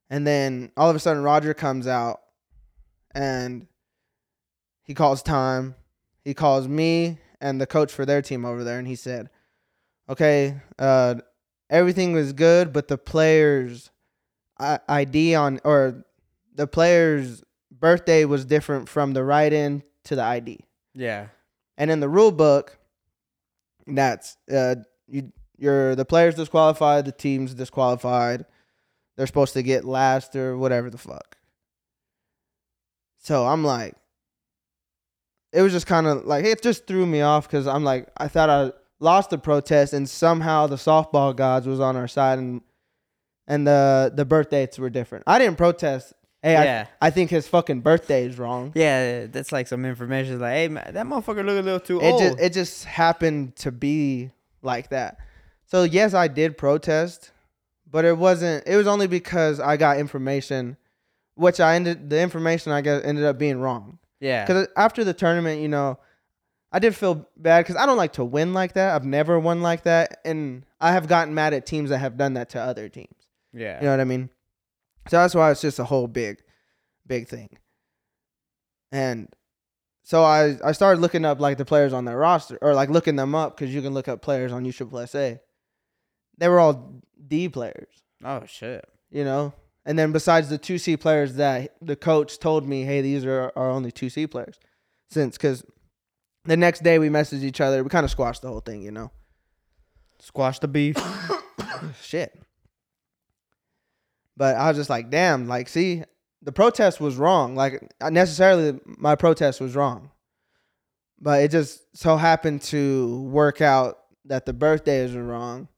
And then all of a sudden Roger comes out and he calls time. He calls me and the coach for their team over there and he said, "Okay, uh everything was good, but the players ID on or the players birthday was different from the write-in to the ID. Yeah. And in the rule book, that's uh you you're the players disqualified, the team's disqualified. They're supposed to get last or whatever the fuck. So I'm like, it was just kind of like it just threw me off because I'm like I thought I lost the protest and somehow the softball gods was on our side and and the the birth dates were different. I didn't protest. Hey, Yeah. I, I think his fucking birthday is wrong. Yeah, that's like some information. Like, hey, man, that motherfucker look a little too it old. just it just happened to be like that. So yes, I did protest, but it wasn't. It was only because I got information, which I ended the information I got ended up being wrong. yeah. Because after the tournament, you know, I did feel bad because I don't like to win like that. I've never won like that, and I have gotten mad at teams that have done that to other teams. Yeah. You know what I mean? So that's why it's just a whole big, big thing. And so I I started looking up like the players on their roster or like looking them up because you can look up players on USSA. They were all D players, Oh shit. you know. And then besides the two C players that the coach told me, hey, these are our only two C players, since because the next day we messaged each other, we kind of squashed the whole thing, you know. Squash the beef. Shit. But I was just like, damn, like, see, the protest was wrong. Like, necessarily, my protest was wrong. But it just so happened to work out that the birthdays were wrong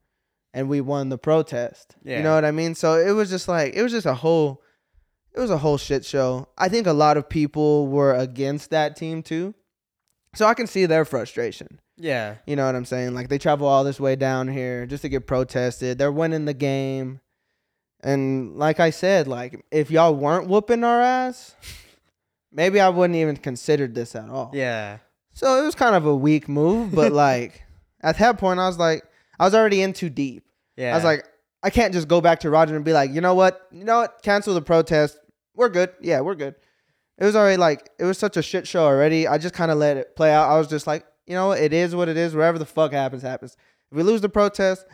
and we won the protest. You know what I mean? So it was just like, it was just a whole, it was a whole shit show. I think a lot of people were against that team too. So I can see their frustration. yeah. You know what I'm saying? Like they travel all this way down here just to get protested. They're winning the game. And like I said, like if y'all weren't whooping our ass, maybe I wouldn't even considered this at all. Yeah. So it was kind of a weak move, but like at that point I was like I was already in too deep. Yeah. I was like I can't just go back to Roger and be like, "You know what? You know what? Cancel the protest. We're good. Yeah, we're good." It was already like it was such a shit show already. I just kind of let it play out. I was just like, "You know what? It is what it is. Wherever the fuck happens happens. If we lose the protest,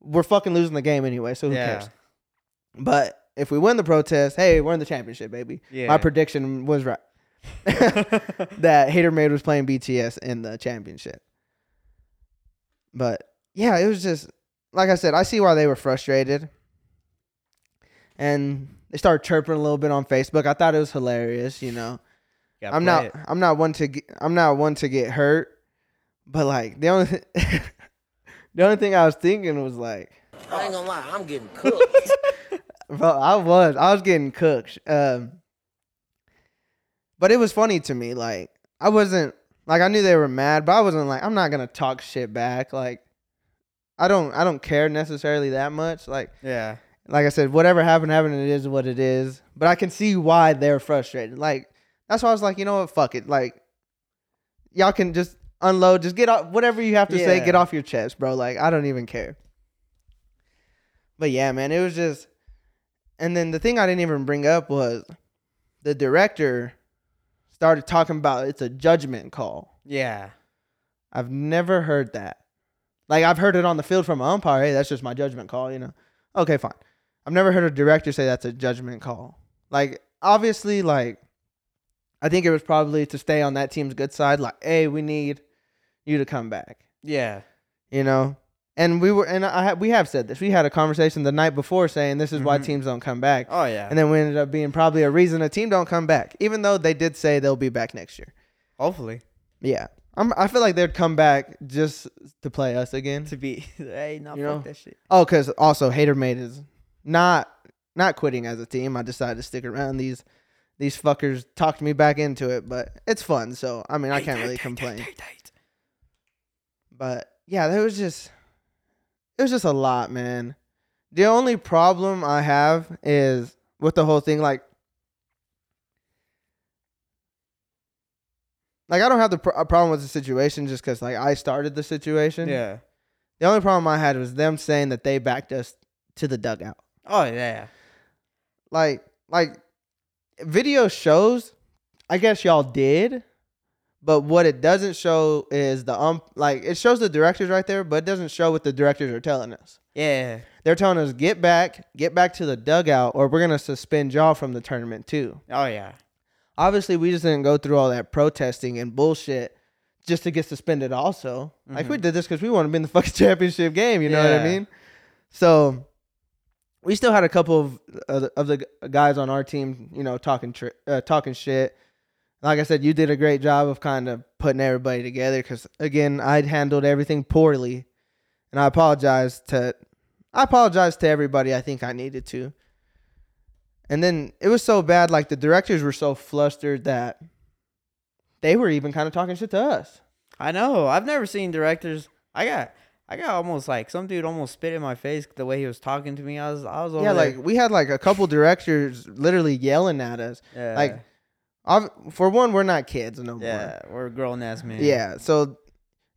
we're fucking losing the game anyway, so who yeah. cares?" But if we win the protest, hey, we're in the championship, baby. Yeah. My prediction was right. that Hater Made was playing BTS in the championship. But yeah, it was just like I said, I see why they were frustrated. And they started chirping a little bit on Facebook. I thought it was hilarious, you know. Gotta I'm not it. I'm not one to get, I'm not one to get hurt, but like the only th- the only thing I was thinking was like I ain't gonna lie, I'm getting cooked. Bro, I was. I was getting cooked. Um, but it was funny to me. Like I wasn't like I knew they were mad, but I wasn't like I'm not gonna talk shit back. Like I don't I don't care necessarily that much. Like Yeah. like I said, whatever happened happened. It is what it is. But I can see why they're frustrated. Like that's why I was like, you know what, fuck it. Like y'all can just unload, just get off whatever you have to say, get off your chest, bro. Like I don't even care. But yeah, man, it was just. And then the thing I didn't even bring up was the director started talking about it's a judgment call. Yeah. I've never heard that. Like I've heard it on the field from an umpire. Hey, that's just my judgment call. You know. Okay, fine. I've never heard a director say that's a judgment call. Like obviously, like I think it was probably to stay on that team's good side. Like, hey, we need you to come back. Yeah. You know. And we were, and I ha- we have said this. We had a conversation the night before saying this is why Mhm. teams don't come back, Oh yeah. and then we ended up being probably a reason a team don't come back, even though they did say they'll be back next year. Hopefully Yeah, I'm, I feel like they'd come back just to play us again. to be. hey, no, You fuck know? that shit. Oh, because also Hater Made is not not quitting as a team. I decided to stick around. These these fuckers talked me back into it, but it's fun. So I mean, I can't really complain. But yeah, there was just it was just a lot, man. The only problem I have is with the whole thing, like. Like I don't have the pr- a problem with the situation just because like I started the situation. Yeah. The only problem I had was them saying that they backed us to the dugout. Oh yeah. Like, like video shows, I guess y'all did, but what it doesn't show is the um, like it shows the directors right there, but it doesn't show what the directors are telling us. Yeah. They're telling us get back, get back to the dugout, or we're gonna suspend y'all from the tournament too. Oh yeah. Obviously, we just didn't go through all that protesting and bullshit just to get suspended. Also, like we Mhm. did this because we want to be in the fucking championship game. You know what I mean? So we still had a couple of of the, of the guys on our team, you know, talking uh, talking shit. Like I said, you did a great job of kind of putting everybody together. Because again, I'd handled everything poorly, and I apologize to I apologize to everybody. I think I needed to. And then it was so bad, like the directors were so flustered that they were even kind of talking shit to us. I know. I've never seen directors. I got. I got almost like some dude almost spit in my face the way he was talking to me. I was. I was over yeah, there. like we had like a couple directors literally yelling at us. Yeah. Like, Ob- for one, we're not kids no more. Yeah, we're grown ass men. Yeah. So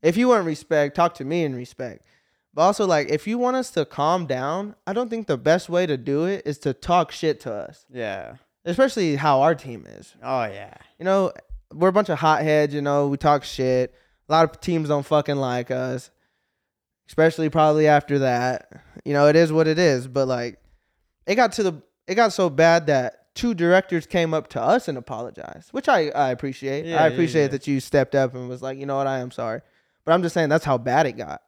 if you want respect, talk to me in respect. But also, like, if you want us to calm down, I don't think the best way to do it is to talk shit to us, Yeah. especially how our team is. Oh yeah. You know, we're a bunch of hotheads, you know. We talk shit. A lot of teams don't fucking like us, especially probably after that. You know, it is what it is. But like, it got to the it got so bad that two directors came up to us and apologized, which I I appreciate. Yeah, I yeah, appreciate yeah. that you stepped up and was like, you know what, I am sorry. But I'm just saying that's how bad it got.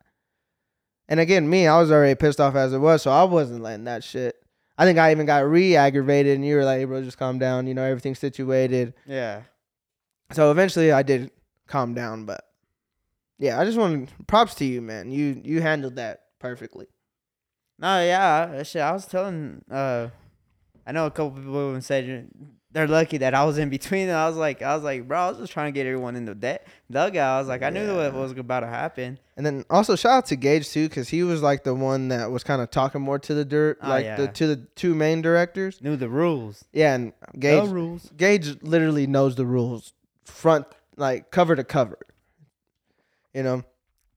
And again, me, I was already pissed off as it was, so I wasn't letting that shit. I think I even got re-aggravated, and you were like, hey, "Bro, just calm down. You know, everything's situated." Yeah. So eventually, I did calm down, but yeah, I just want props to you, man. You you handled that perfectly. No, yeah, I- shit. I was telling. Uh, I know a couple people said they're lucky that I was in between. And I was like, I was like, bro, I was just trying to get everyone in the de- dugout. I was like, I knew what was about to happen. And then also shout out to Gage too, because he was like the one that was kind of talking more to the dirt, Oh, like the to the two main directors. Knew the rules. Yeah, and Gage the rules. Gage literally knows the rules front like cover to cover. You know,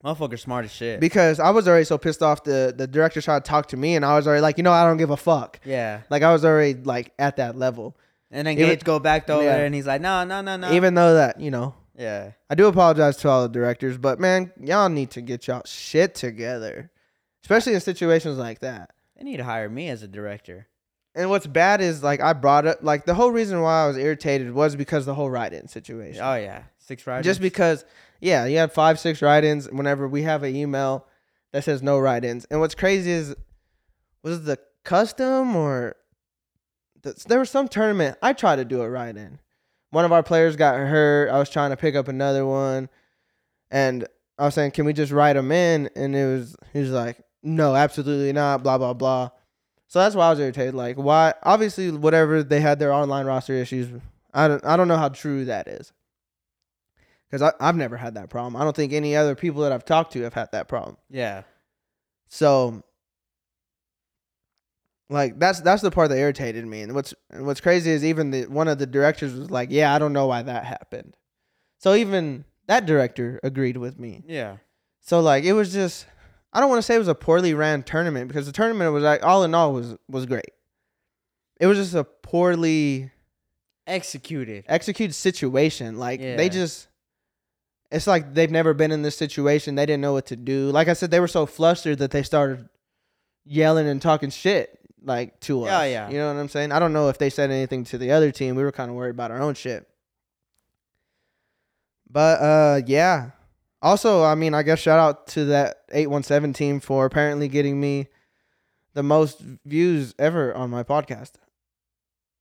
Motherfucker, smart as shit. because I was already so pissed off. The the director tried to talk to me, and I was already like, you know, I don't give a fuck. yeah. Like I was already like at that level, And then Even- Gage go back over Yeah. and he's like, no, no, no, no. even though that you know. yeah. I do apologize to all the directors, but man, y'all need to get y'all shit together, especially in situations like that. They need to hire me as a director. And what's bad is like I brought up like the whole reason why I was irritated was because of the whole write-in situation. Oh yeah, six riders. Just because, yeah, you had five, six write-ins. Whenever we have an email that says no write-ins, and what's crazy is, was it the custom or there was some tournament I tried to do a write-in. One of our players got hurt. I was trying to pick up another one, and I was saying, "Can we just write them in?" And it was he was like, "No, absolutely not." Blah blah blah. So that's why I was irritated. Like, why? Obviously, whatever they had their online roster issues. I don't. I don't know how true that is because I've never had that problem. I don't think any other people that I've talked to have had that problem. yeah. So, like that's that's the part that irritated me. And what's and what's crazy is even the one of the directors was like, "Yeah, I don't know why that happened." So even that director agreed with me. Yeah. So like it was just I don't want to say it was a poorly ran tournament because the tournament was like all in all was was great. It was just a poorly Executed. executed situation. Like Yeah. they just it's like they've never been in this situation. They didn't know what to do. Like I said, they were so flustered that they started yelling and talking shit like to us. Yeah, yeah. You know what I'm saying? I don't know if they said anything to the other team. We were kind of worried about our own shit. But uh yeah. Also, I mean, I guess shout out to that 817 team for apparently getting me the most views ever on my podcast.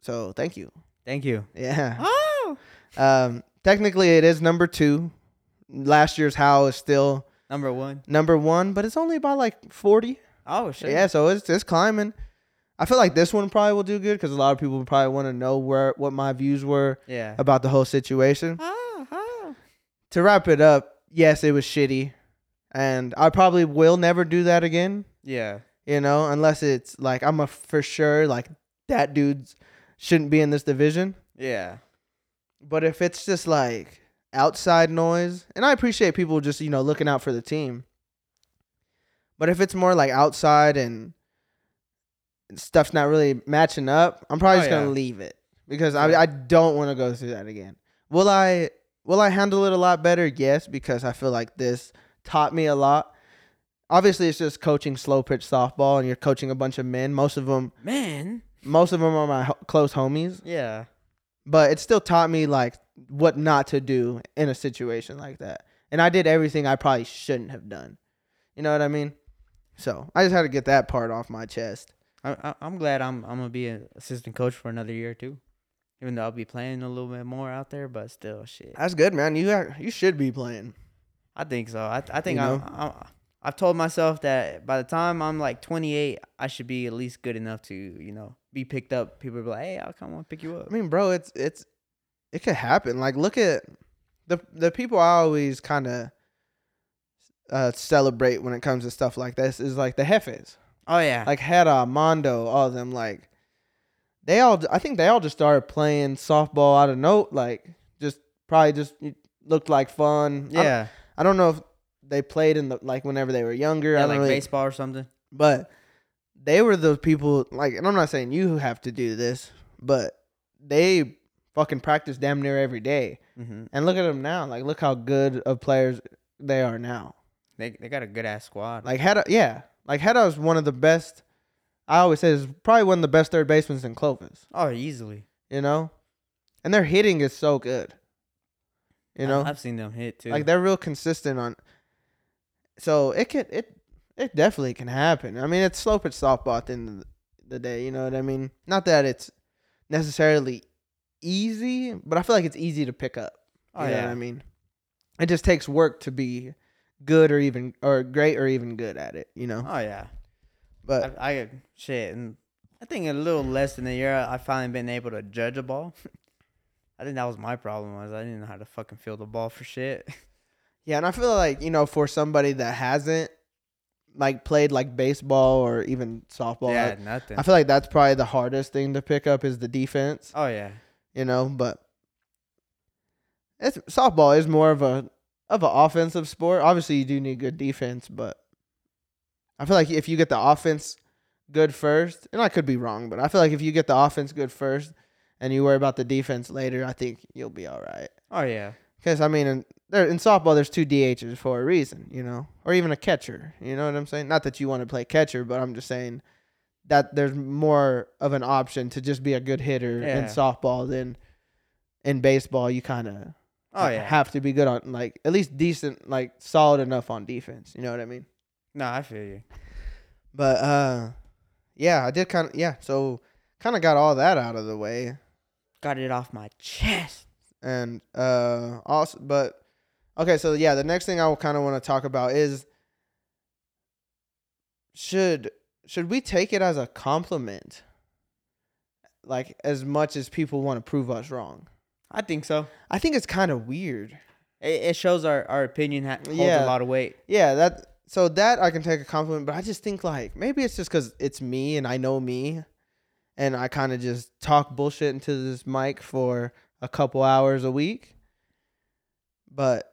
So, thank you. Thank you. Yeah. Oh. Um, technically, it is number two. Last year's Howl is still Number one. number one, but it's only by like 40. Oh shit. Yeah, so it's it's climbing. I feel like this one probably will do good because a lot of people probably want to know where what my views were Yeah. about the whole situation. Oh, oh. To wrap it up, yes, it was shitty, and I probably will never do that again. Yeah. You know, unless it's like I'm a for sure like that dude's shouldn't be in this division. Yeah. But if it's just like outside noise, and I appreciate people just, you know, looking out for the team. But if it's more like outside and stuff's not really matching up, I'm probably Oh, just gonna yeah. leave it because. I I don't want to go through that again. Will I will I handle it a lot better? Yes, because I feel like this taught me a lot. Obviously, it's just coaching slow pitch softball, and you're coaching a bunch of men. Most of them, Man. most of them are my ho- close homies Yeah. but it still taught me like what not to do in a situation like that. And I did everything I probably shouldn't have done. You know what I mean? So I just had to get that part off my chest. I, I, I'm glad I'm I'm gonna be an assistant coach for another year too. Even though I'll be playing a little bit more out there, but still, shit. That's good, man. You ha- you should be playing. I think so. I I think You I'm, know? I'm. I've told myself that by the time I'm like 28, I should be at least good enough to you know be picked up. People be like, "Hey, I'll come and pick you up." I mean, bro, it's it's it could happen. Like look at the the people I always kind of uh celebrate when it comes to stuff like this is like the Jefes. Oh yeah. Like Hera, Mondo, all of them like they all I think they all just started playing softball out of note like just probably just looked like fun. I don't- yeah. I don't know if they played in the like whenever they were younger. I Yeah, like really, baseball or something. but they were those people like, and I'm not saying you have to do this, but they fucking practice damn near every day. Mm-hmm. And look at them now. Like look how good of players they are now. They they got a good ass squad. Like Hedda, yeah, like Hedda is one of the best. I always say is probably one of the best third basemen in Clovis. oh, easily. You know, and their hitting is so good. You know, I've seen them hit too. like they're real consistent on. So it could it it definitely can happen. I mean, it's slow pitch softball at the end of the day. You know what I mean? Not that it's necessarily easy, but I feel like it's easy to pick up. You Oh, know what yeah. I mean? It just takes work to be good or even or great or even good at it. You know, oh yeah. but I, I shit, and I think a little less than a year, I finally been able to judge a ball. I think that was my problem was I didn't know how to fucking feel the ball for shit. Yeah, and I feel like, you know, for somebody that hasn't like played like baseball or even softball, yeah, I, nothing. I feel like that's probably the hardest thing to pick up is the defense, oh yeah, you know, but it's softball is more of a of an offensive sport. Obviously, you do need good defense, but I feel like if you get the offense good first, and I could be wrong, but I feel like if you get the offense good first and you worry about the defense later, I think you'll be all right. oh yeah. Because I mean, in, there in softball, there's two DHs for a reason, you know, or even a catcher. You know what I'm saying? Not that you want to play catcher, but I'm just saying that there's more of an option to just be a good hitter in softball than in baseball. You kind of Oh yeah. have to be good on like at least decent, like solid enough on defense. You know what I mean? no, I feel you. But uh, yeah, I did kind of yeah. So kind of got all that out of the way. Got it off my chest. and uh also but okay so yeah the next thing i will kind of want to talk about is should should we take it as a compliment like as much as people want to prove us wrong I think so. i think it's kind of weird It, it shows our our opinion ha- holds Yeah. a lot of weight. yeah that so that i can take a compliment but i just think like maybe it's just because it's me and i know me and i kind of just talk bullshit into this mic for a couple hours a week but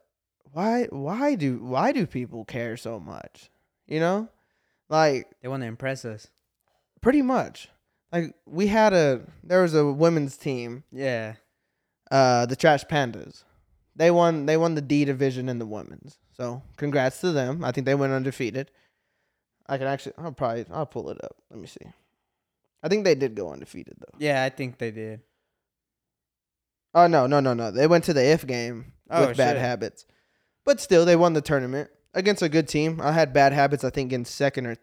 why why do why do people care so much you know like They want to impress us. pretty much like we had a there was a women's team Yeah. Uh the trash pandas. They won they won the d division in the women's. So congrats to them. I think they went undefeated. I can actually i'll probably i'll pull it up. Let me see. I think they did go undefeated though. Yeah, I think they did. oh no no no no. They went to the if game Oh, with bad shit. habits. But still they won the tournament against a good team. I had bad habits i think in second or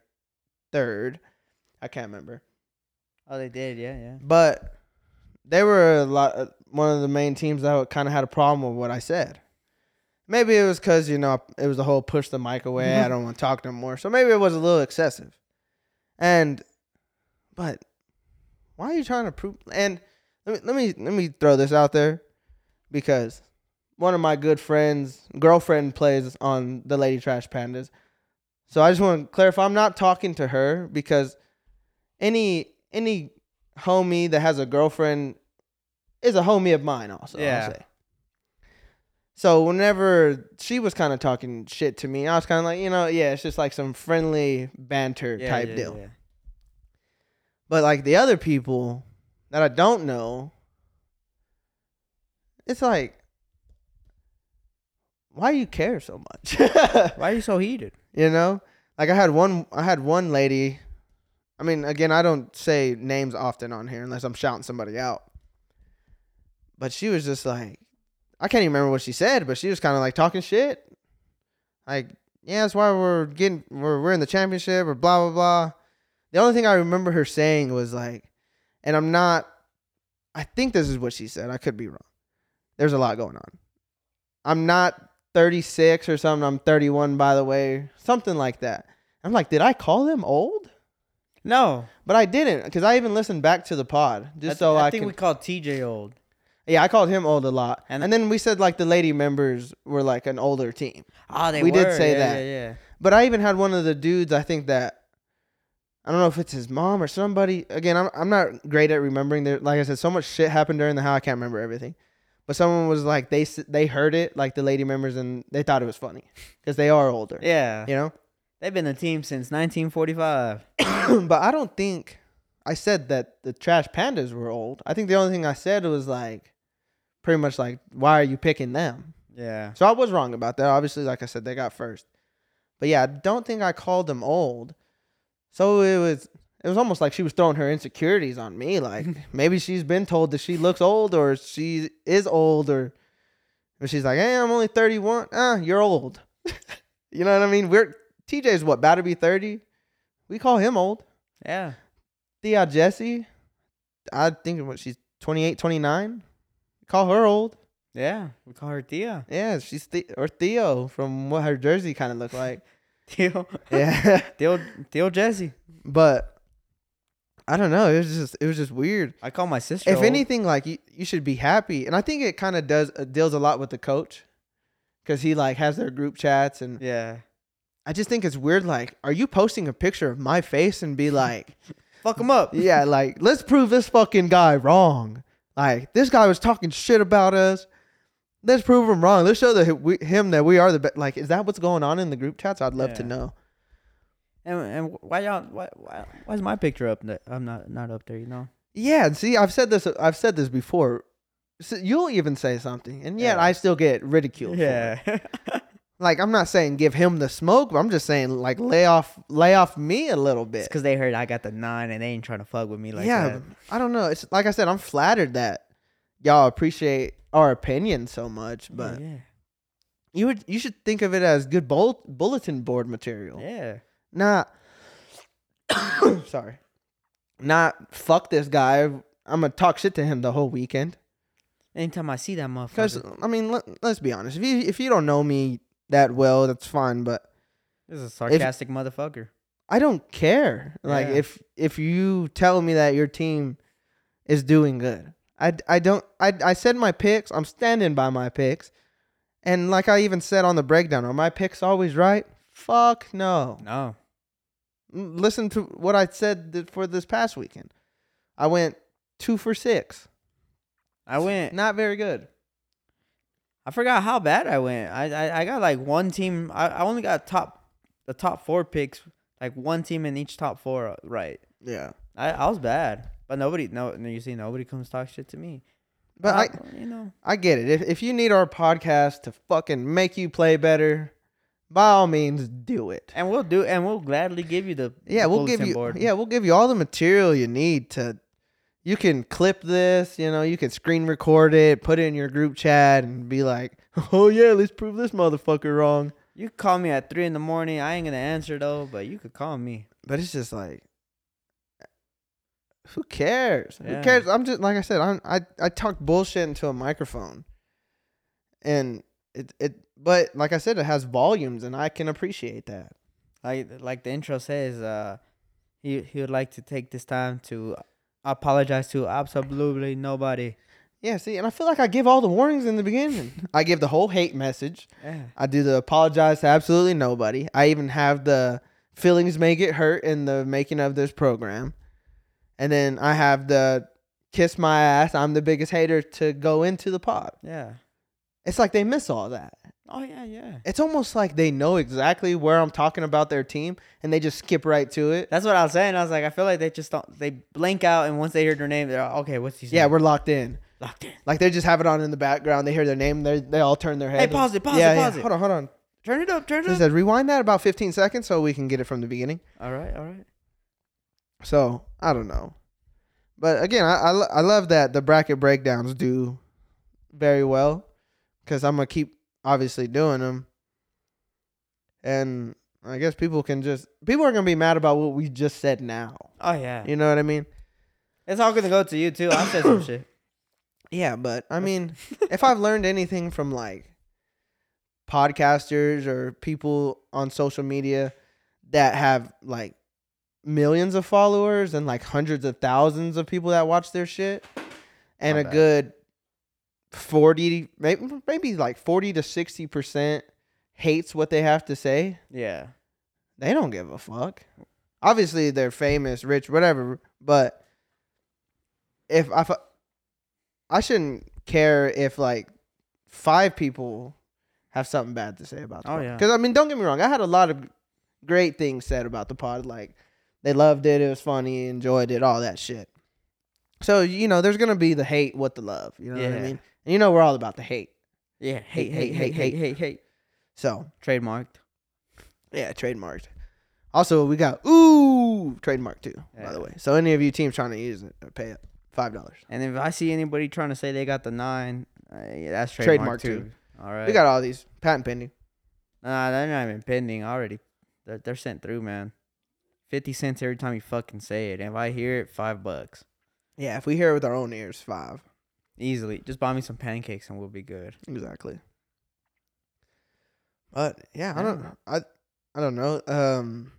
third. I can't remember. Oh, they did. Yeah, yeah. But they were a lot uh, one of the main teams that kind of had a problem with what I said. Maybe it was because you know it was the whole push the mic away. I don't want to talk no more. So maybe it was a little excessive. And, but why are you trying to prove? And let me let me let me throw this out there because one of my good friends girlfriend plays on the Lady Trash Pandas. So I just want to clarify. I'm not talking to her because any any homie that has a girlfriend is a homie of mine also. I'll Yeah. say. So whenever she was kind of talking shit to me, I was kind of like, you know, yeah, it's just like some friendly banter yeah type yeah, deal. yeah. But like the other people that I don't know, it's like, why do you care so much? Why are you so heated? you know, like I had one, I had one lady. I mean, again, I don't say names often on here unless I'm shouting somebody out. But she was just like, I can't even remember what she said, but she was kind of like talking shit. Like, yeah, that's why we're getting, we're, we're in the championship or blah, blah, blah. The only thing I remember her saying was like, and I'm not, I think this is what she said. I could be wrong. There's a lot going on. I'm not 36 or something. I'm 31, by the way. Something like that. I'm like, did I call them old? No, But I didn't because I even listened back to the pod just I, so I, I think can. we called TJ old. yeah, I called him old a lot. And, And- then we said like the lady members were like an older team. Oh, they We did say yeah, that. Yeah, yeah. But I even had one of the dudes, I think that I don't know if it's his mom or somebody. Again, I'm I'm not great at remembering there like I said so much shit happened during the Howl I can't remember everything. But someone was like they they heard it like the lady members and they thought it was funny cuz they are older. Yeah. You know? They've been a team since 1945. but I don't think I said that the trash pandas were old. I think the only thing I said was like pretty much like, why are you picking them? Yeah. So I was wrong about that. Obviously, like I said, they got first. But yeah, I don't think I called them old. So it was it was almost like she was throwing her insecurities on me. Like maybe she's been told that she looks old or she is old or but she's like, Hey, I'm only 31. Ah, you're old. you know what I mean? We're TJ's what, about to be 30? We call him old. Yeah. Thea Jesse, I think what she's 28, 29. Call her old. Yeah. We call her Tia. Yeah, she's the- or Theo from what her jersey kind of looked like. Theo. Yeah, Theo. Theo Jesse. but I don't know. It was just it was just weird. I call my sister. If old. anything, like you, you should be happy, and I think it kind of does uh, deals a lot with the coach, because he like has their group chats, and Yeah. I just think it's weird. Like, are you posting a picture of my face and be like, Fuck him up. yeah, like let's prove this fucking guy wrong. Like this guy was talking shit about us. Let's prove him wrong. Let's show the, we, him that we are the best. Like, is that what's going on in the group chats? I'd love to know. And and why y'all why why why is my picture up there? I'm not not up there. You know. Yeah, and see, I've said this. I've said this before. So you'll even say something, and yet Yeah. I still get ridiculed. Yeah. Like I'm not saying give him the smoke, but I'm just saying like lay off, lay off me a little it's bit. because they heard I got the nine and they ain't trying to fuck with me like yeah, that. I don't know. It's like I said, I'm flattered that y'all appreciate our opinion so much, but yeah, you would you should think of it as good bull, bulletin board material. yeah. Not sorry. Not fuck this guy. I'm gonna talk shit to him the whole weekend. Anytime I see that motherfucker, Because I mean, let, let's be honest. If you if you don't know me that well, that's fine. But this is a sarcastic motherfucker. I don't care. Like Yeah. if if you tell me that your team is doing good, I I don't. I I said my picks. I'm standing by my picks. And like I even said on the breakdown, are my picks always right? Fuck no. No, Listen to what I said for this past weekend. I went two for six. I went. Not very good. I forgot how bad I went. I I, I got like one team. I, I only got top the top four picks. Like one team in each top four uh, right. Yeah. I I was bad, but nobody no you see nobody comes talk shit to me. But I, you know I get it. If if you need our podcast to fucking make you play better, by all means do it. and we'll do and we'll gladly give you the Yeah, we'll give you board. yeah, we'll give you all the material you need to you can clip this, you know, you can screen record it, put it in your group chat and be like, "Oh yeah, let's prove this motherfucker wrong." You could call me at three in the morning. I ain't gonna answer though, but you could call me. But it's just like who cares? Yeah. Who cares? I'm just like I said, I'm, I I talk bullshit into a microphone. And it it but like I said it has volumes and I can appreciate that. Like like the intro says, uh, he he would like to take this time to apologize to absolutely nobody. Yeah, see, and I feel like I give all the warnings in the beginning. I give the whole hate message. Yeah. I do the apologize to absolutely nobody. I even have the feelings may get hurt in the making of this program. And then I have the kiss my ass, I'm the biggest hater to go into the pod. Yeah. It's like they miss all that. Oh yeah, yeah. It's almost like they know exactly where I'm talking about their team and they just skip right to it. That's what I was saying. I was like, I feel like they just don't. They blink out, and once they hear their name, they're okay. What's he saying? Yeah, we're locked in. locked in. Like they just have it on in the background. They hear their name. They they all turn their head. Hey, pause it, pause yeah, it, yeah. pause it. Hold on, hold on. Turn it up, turn it He up. said rewind that about 15 seconds so we can get it from the beginning. All right, all right. So I don't know, but again, I I, I love that the bracket breakdowns do very well because I'm gonna keep obviously doing them, and I guess people can just people are gonna be mad about what we just said now. Oh yeah. You know what I mean? It's all gonna go to you too. I said some shit. Yeah, but I mean, if I've learned anything from like podcasters or people on social media that have like millions of followers and like hundreds of thousands of people that watch their shit and Not a bad. good 40 maybe maybe like 40 to 60% hates what they have to say Yeah. they don't give a fuck. Obviously, they're famous, rich, whatever. But if I, I shouldn't care if like five people have something bad to say about. The Oh, pod. yeah. Because I mean, don't get me wrong. I had a lot of great things said about the pod. Like they loved it, it was funny, enjoyed it, all that shit. So you know, there's gonna be the hate with the love. You know what I Yeah. mean? And you know we're all about the hate. Yeah, hate, hate, hate, hate, hate, hate. So Trademarked. yeah, trademarked. Also, we got ooh trademark too. By the way, so any of you teams trying to use it, pay up five dollars. And if I see anybody trying to say they got the nine, uh, yeah, that's Trademark trademark, too. All right. We got all these patent pending. Nah, they're not even pending already. They're, they're sent through, man. Fifty cents every time you fucking say it. And if I hear it, five bucks Yeah, if we hear it with our own ears, five easily. Just buy me some pancakes and we'll be good. exactly. But yeah, I don't, I, I don't know. Um,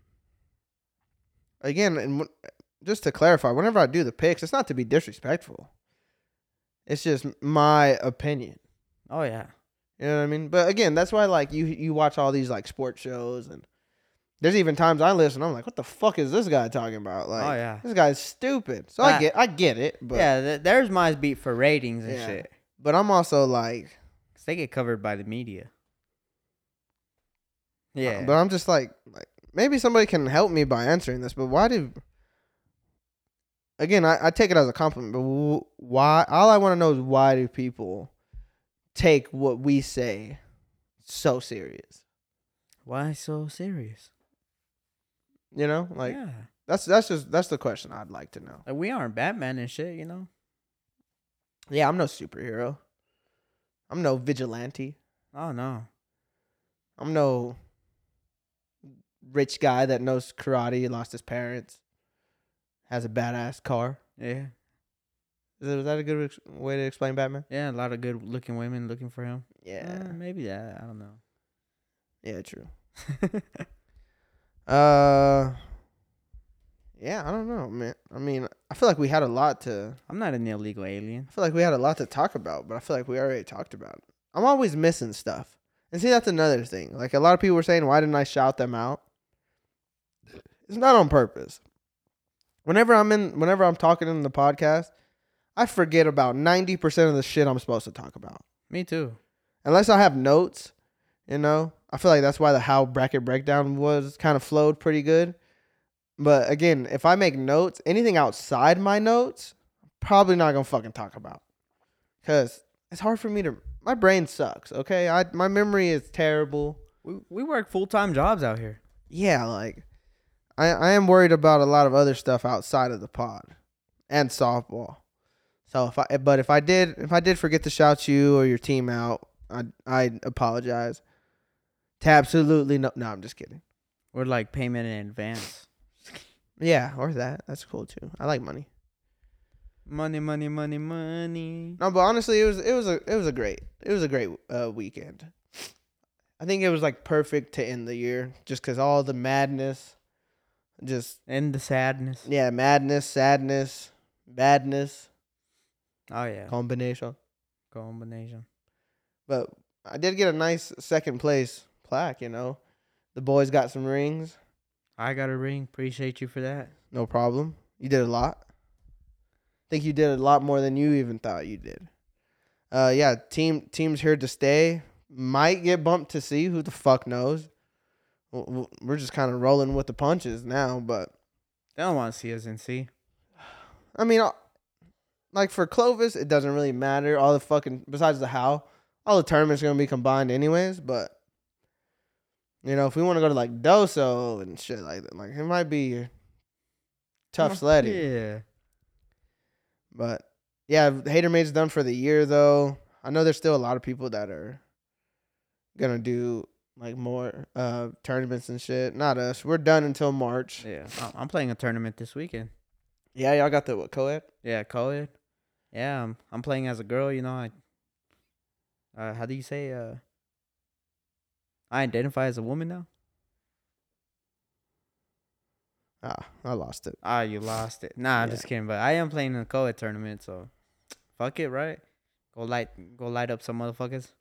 again, and just to clarify, whenever I do the picks, it's not to be disrespectful. It's just my opinion. Oh yeah. You know what I mean? But again, that's why like you you watch all these like sports shows and there's even times I listen, I'm like, what the fuck is this guy talking about? Like oh yeah. this guy's stupid. So I Ah. get I get it, but yeah, th- there's my beat for ratings and Yeah. shit. but I'm also like 'Cause they get covered by the media. uh, Yeah. But I'm just like like maybe somebody can help me by answering this, but why do Again, I, I take it as a compliment, but why all I want to know is why do people take what we say so serious? Why so serious? You know? Like yeah. that's that's just that's the question I'd like to know. Like we aren't Batman and shit, you know? Yeah, I'm no superhero. I'm no vigilante. Oh no. I'm no rich guy that knows karate, lost his parents, has a badass car. Yeah. Is that, is that a good ex- way to explain Batman? Yeah, a lot of good looking women looking for him. Yeah. Uh, maybe that. I don't know. Yeah, true. Uh Yeah, I don't know, man. I mean, I feel like we had a lot to I'm not an illegal alien. I feel like we had a lot to talk about, but I feel like we already talked about it. I'm always missing stuff. And see that's another thing. Like a lot of people were saying, why didn't I shout them out? It's not on purpose. Whenever I'm in whenever I'm talking in the podcast, I forget about 90% of the shit I'm supposed to talk about. Me too. Unless I have notes, you know. I feel like that's why the Howl bracket breakdown was kind of flowed pretty good. But again, if I make notes, anything outside my notes, probably not gonna fucking talk about. Cause it's hard for me to. My brain sucks. Okay, I my memory is terrible. We we work full time jobs out here. Yeah, like I I am worried about a lot of other stuff outside of the pod and softball. So if I but if I did if I did forget to shout you or your team out, I I apologize. To absolutely no no, I'm just kidding. We're like payment in advance. Yeah, or that. That's cool too. I like money. Money, money, money, money. No, but honestly, it was it was a it was a great it was a great uh, weekend. I think it was like perfect to end the year, just cause all the madness, just And the sadness. yeah, madness, sadness, badness Oh yeah. combination. Combination. But I did get a nice second place plaque. You know, the boys got some rings. I got a ring. Appreciate you for that. No problem. You did a lot. think you did a lot more than you even thought you did. Uh, yeah, team teams here to stay. Might get bumped to see. Who the fuck knows? We're just kind of rolling with the punches now. But They don't want to see us in C. I mean, like for Clovis, it doesn't really matter. All the fucking besides the Howl, all the tournaments are gonna be combined anyways. But you know, if we want to go to like Doso and shit like that, like it might be tough sledding. Yeah. But yeah, Hater Made's done for the year though. I know there's still a lot of people that are gonna do like more uh tournaments and shit. Not us. We're done until March. Yeah. I'm- I'm playing a tournament this weekend. Yeah, y'all got the what co-ed? Yeah, co-ed. Yeah, I'm, I'm playing as a girl. You know, I. Uh, how do you say? Uh. I identify as a woman now. Ah, I lost it. Ah, you lost it. Nah, I'm Yeah. just kidding. But I am playing in a co-ed tournament, so fuck it, right? Go light, go light up some motherfuckers.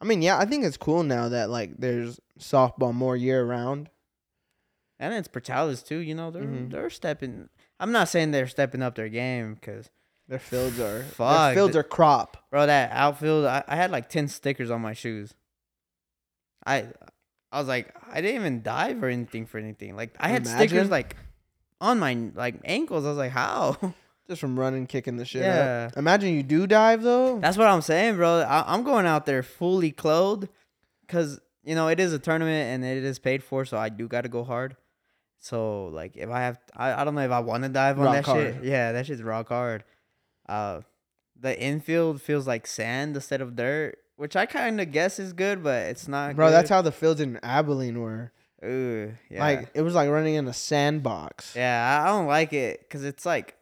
I mean, yeah, I think it's cool now that like there's softball more year round. And it's Portales too. You know, they're Mhm. they're stepping. I'm not saying they're stepping up their game, cause Their fields are their Fuck, fields are crop. bro, that outfield, I, I had like ten stickers on my shoes. I I was like, I didn't even dive or anything for anything. Like I had Imagine. stickers like on my like ankles. I was like, how? just from running, kicking the shit Yeah. up. Imagine you do dive though. That's what I'm saying, bro. I, I'm going out there fully clothed because you know it is a tournament and it is paid for, so I do got to go hard. So like, if I have, I, I don't know if I want to dive on Rock that hard. shit. Yeah, that shit's rock hard. Uh, the infield feels like sand instead of dirt, which I kind of guess is good, but it's not. Bro, that's how the fields in Abilene were. Ooh, yeah. Like it was like running in a sandbox. Yeah, I I don't like it because it's like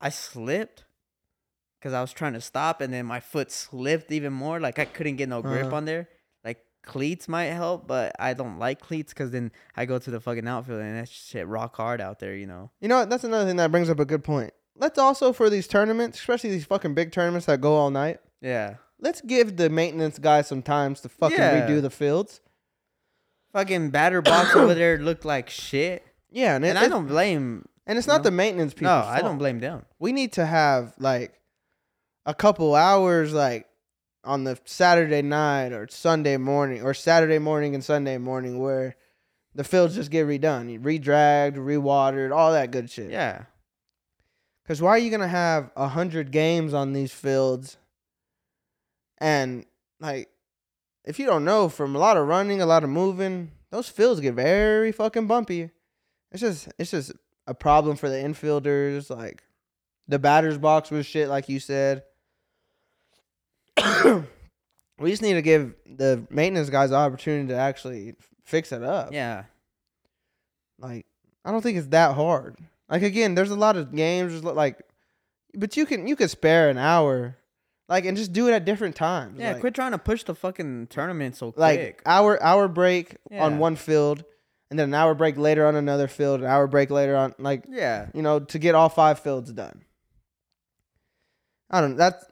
I slipped because I was trying to stop and then my foot slipped even more. Like I couldn't get no grip Uh-huh. on there. Like cleats might help, but I don't like cleats because then I go to the fucking outfield and that shit rock hard out there, you know. You know what? That's another thing that brings up a good point. Let's also for these tournaments, especially these fucking big tournaments that go all night. Yeah. Let's give the maintenance guys some times to fucking Yeah. redo the fields. Fucking batter box over there looked like shit. Yeah, and, it, And I don't blame. and it's not the maintenance people. No, I don't blame them. We need to have like a couple hours, like on the Saturday night or Sunday morning, or Saturday morning and Sunday morning, where the fields just get redone, redragged, rewatered, all that good shit. Yeah. Because why are you gonna have a hundred games on these fields? And like, if you don't know, from a lot of running, a lot of moving, those fields get very fucking bumpy. It's just, it's just a problem for the infielders. Like, the batter's box was shit, like you said. we just need to give the maintenance guys the opportunity to actually fix it up. Yeah. Like, I don't think it's that hard. Like again, there's a lot of games like but you can you could spare an hour. Like and just do it at different times. Yeah. Like, quit trying to push the fucking tournament so like quick. hour hour break Yeah. on one field and then an hour break later on another field, an hour break later on like Yeah. you know, to get all five fields done. I don't that's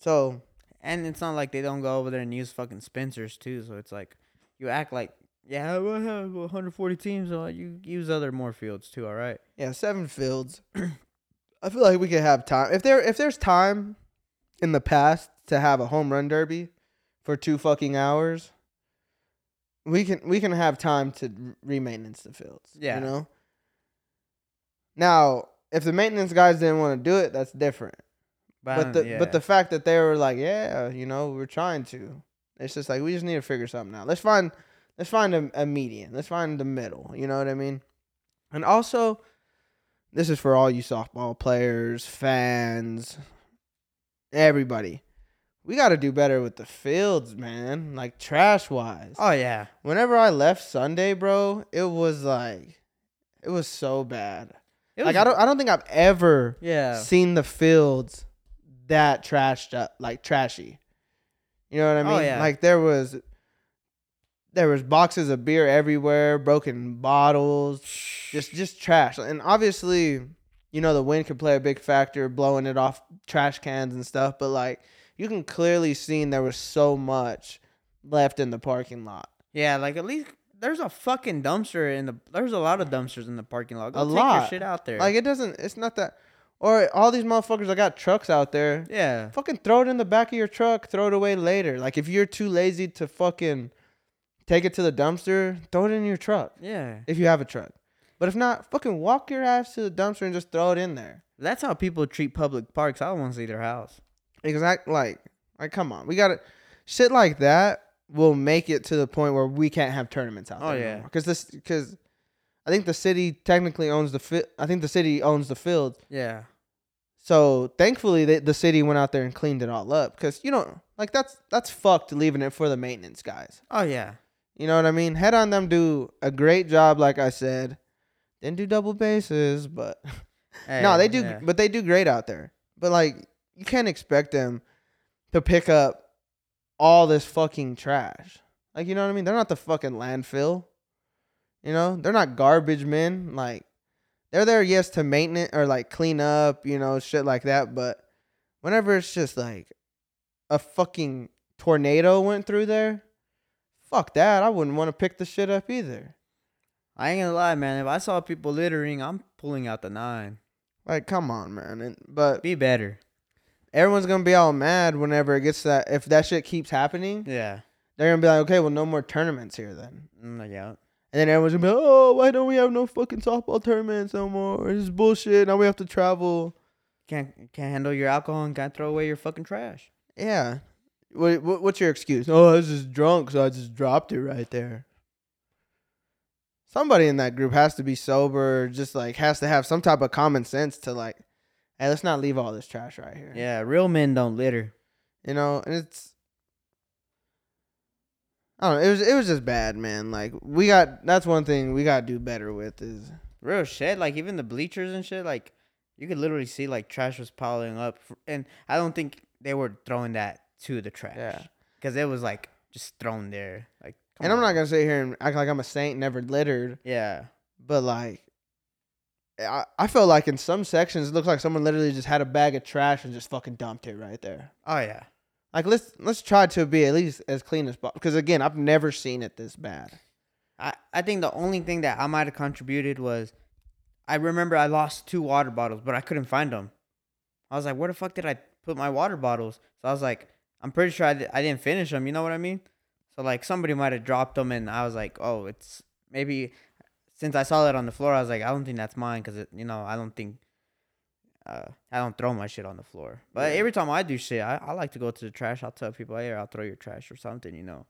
so And it's not like they don't go over there and use fucking Spencers too. So it's like you act like yeah, we have 140 teams. So you use other more fields too. All right. Yeah, seven fields. I feel like we could have time if there if there's time in the past to have a home run derby for two fucking hours. We can we can have time to re maintenance the fields. Yeah. you know. Now, if the maintenance guys didn't want to do it, that's different. But the but the fact that they were like, yeah, you know, we're trying to. It's just like we just need to figure something out. Let's find let's find a, a median. Let's find the middle. You know what I mean? And also, this is for all you softball players, fans, everybody. We got to do better with the fields, man. Like trash wise. oh yeah, Whenever I left Sunday, bro, it was like, it was so bad. it like I don't, I don't think I've ever yeah seen the fields that trashed up, like trashy. You know what I mean? Oh, mean? yeah. Like there was there was boxes of beer everywhere, broken bottles, just just trash. And obviously, you know, the wind could play a big factor, blowing it off trash cans and stuff, but like you can clearly see there was so much left in the parking lot. yeah like at least there's a fucking dumpster in the there's a lot of dumpsters in the parking lot. Go A take lot. your shit out there. Like it doesn't it's not that or all these motherfuckers that got trucks out there. yeah, Fucking throw it in the back of your truck, throw it away later. Like if you're too lazy to fucking take it to the dumpster, throw it in your truck yeah. if you have a truck. But if not, fucking walk your ass to the dumpster and just throw it in there. That's how people treat public parks. I don't want to see their house. Exact like like come on. We got to shit like that will make it to the point where we can't have tournaments out Oh, there. yeah. Cuz this cuz I think the city technically owns the fi- I think the city owns the field. Yeah, So thankfully, the, the city went out there and cleaned it all up because you know, like that's that's fucked leaving it for the maintenance guys. oh yeah, You know what I mean? Head on them do a great job, like I said. Didn't do double bases, but no, they do. yeah. But they do great out there. But like, you can't expect them to pick up all this fucking trash. Like, you know what I mean? They're not the fucking landfill. You know, they're not garbage men. Like, they're there, yes, to maintenance or like clean up, you know, shit like that. But whenever it's just like a fucking tornado went through there, fuck that. I wouldn't want to pick the shit up either. I ain't gonna lie, man. If I saw people littering, I'm pulling out the nine. Like, come on, man. And, but Be better. everyone's gonna be all mad whenever it gets that. If that shit keeps happening, Yeah. they're gonna be like, okay, well, no more tournaments here then. Mm, yeah. And then everyone's gonna be like, oh, why don't we have no fucking softball tournaments no more? This bullshit. Now we have to travel. can't can't handle your alcohol and can't throw away your fucking trash. Yeah. What, what what's your excuse? Oh, I was just drunk, so I just dropped it right there. Somebody in that group has to be sober, just like has to have some type of common sense to like, hey, let's not leave all this trash right here. Yeah, real men don't litter. You know, and it's I don't know, it was it was just bad, man. Like we got that's one thing we gotta do better with is Real shit. Like even the bleachers and shit. Like you could literally see like trash was piling up, and I don't think they were throwing that to the trash. Yeah. because it was like just thrown there. Like, come and I'm not gonna sit here and act like I'm a saint, never littered, Yeah. but like I, I felt like in some sections it looks like someone literally just had a bag of trash and just fucking dumped it right there. Oh yeah. Like let's let's try to be at least as clean as possible. Because again, I've never seen it this bad. I, I think the only thing that I might have contributed was I remember I lost two water bottles, but I couldn't find them. I was like, where the fuck did I put my water bottles? So I was like, I'm pretty sure I didn't finish them. You know what I mean? So like somebody might have dropped them, and I was like, oh, it's maybe since I saw it on the floor, I was like, I don't think that's mine because it, you know I don't think uh, I don't throw my shit on the floor. But Yeah. every time I do shit, I, I like to go to the trash. I'll tell people, hey, I'll throw your trash or something. You know,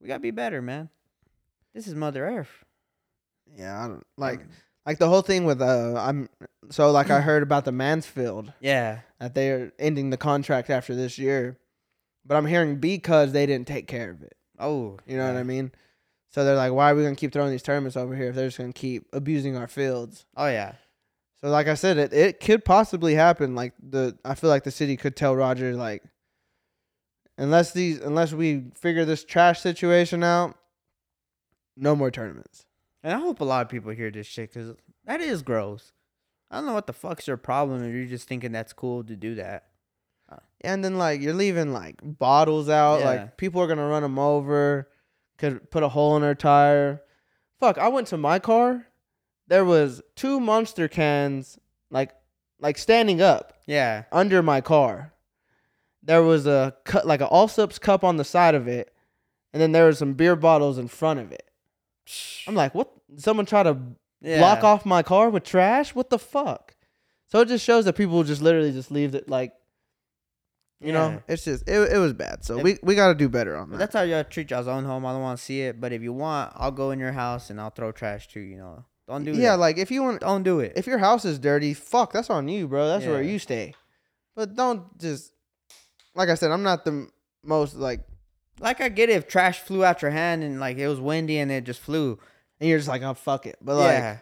we gotta be better, man. This is Mother Earth. Yeah, I don't like Um, like the whole thing with uh I'm so like I heard about the Mansfield yeah, that they're ending the contract after this year. But I'm hearing because they didn't take care of it. Oh, You know what. I mean? So they're like, why are we gonna keep throwing these tournaments over here if they're just gonna keep abusing our fields? Oh yeah, So like I said, it, it could possibly happen. Like the I feel like the city could tell Roger like unless these unless we figure this trash situation out, no more tournaments. and I hope a lot of people hear this shit because that is gross. I don't know what the fuck's your problem if you're just thinking that's cool to do that. And then like you're leaving like bottles out. Yeah. Like people are gonna run them over. Could put a hole in their tire. Fuck! I went to my car. There was two monster cans like like standing up Yeah, under my car. There was a cut like an Allsups cup on the side of it, and then there was some beer bottles in front of it. I'm like, what? Someone try to yeah. block off my car with trash? What the fuck? So it just shows that people just literally just leave it like, you Yeah. know, it's just it, it was bad. So If- we we got to do better on that. that's how y'all treat y'all's own home. I don't want to see it, but if you want, I'll go in your house and I'll throw trash too. You know, don't do it. yeah, like if you want, don't do it. if your house is dirty, fuck, that's on you, bro. That's where you stay. But don't just, like I said, I'm not the most like, like I get it if trash flew out your hand and like it was windy and it just flew. and you're just like, oh fuck it. But like, yeah.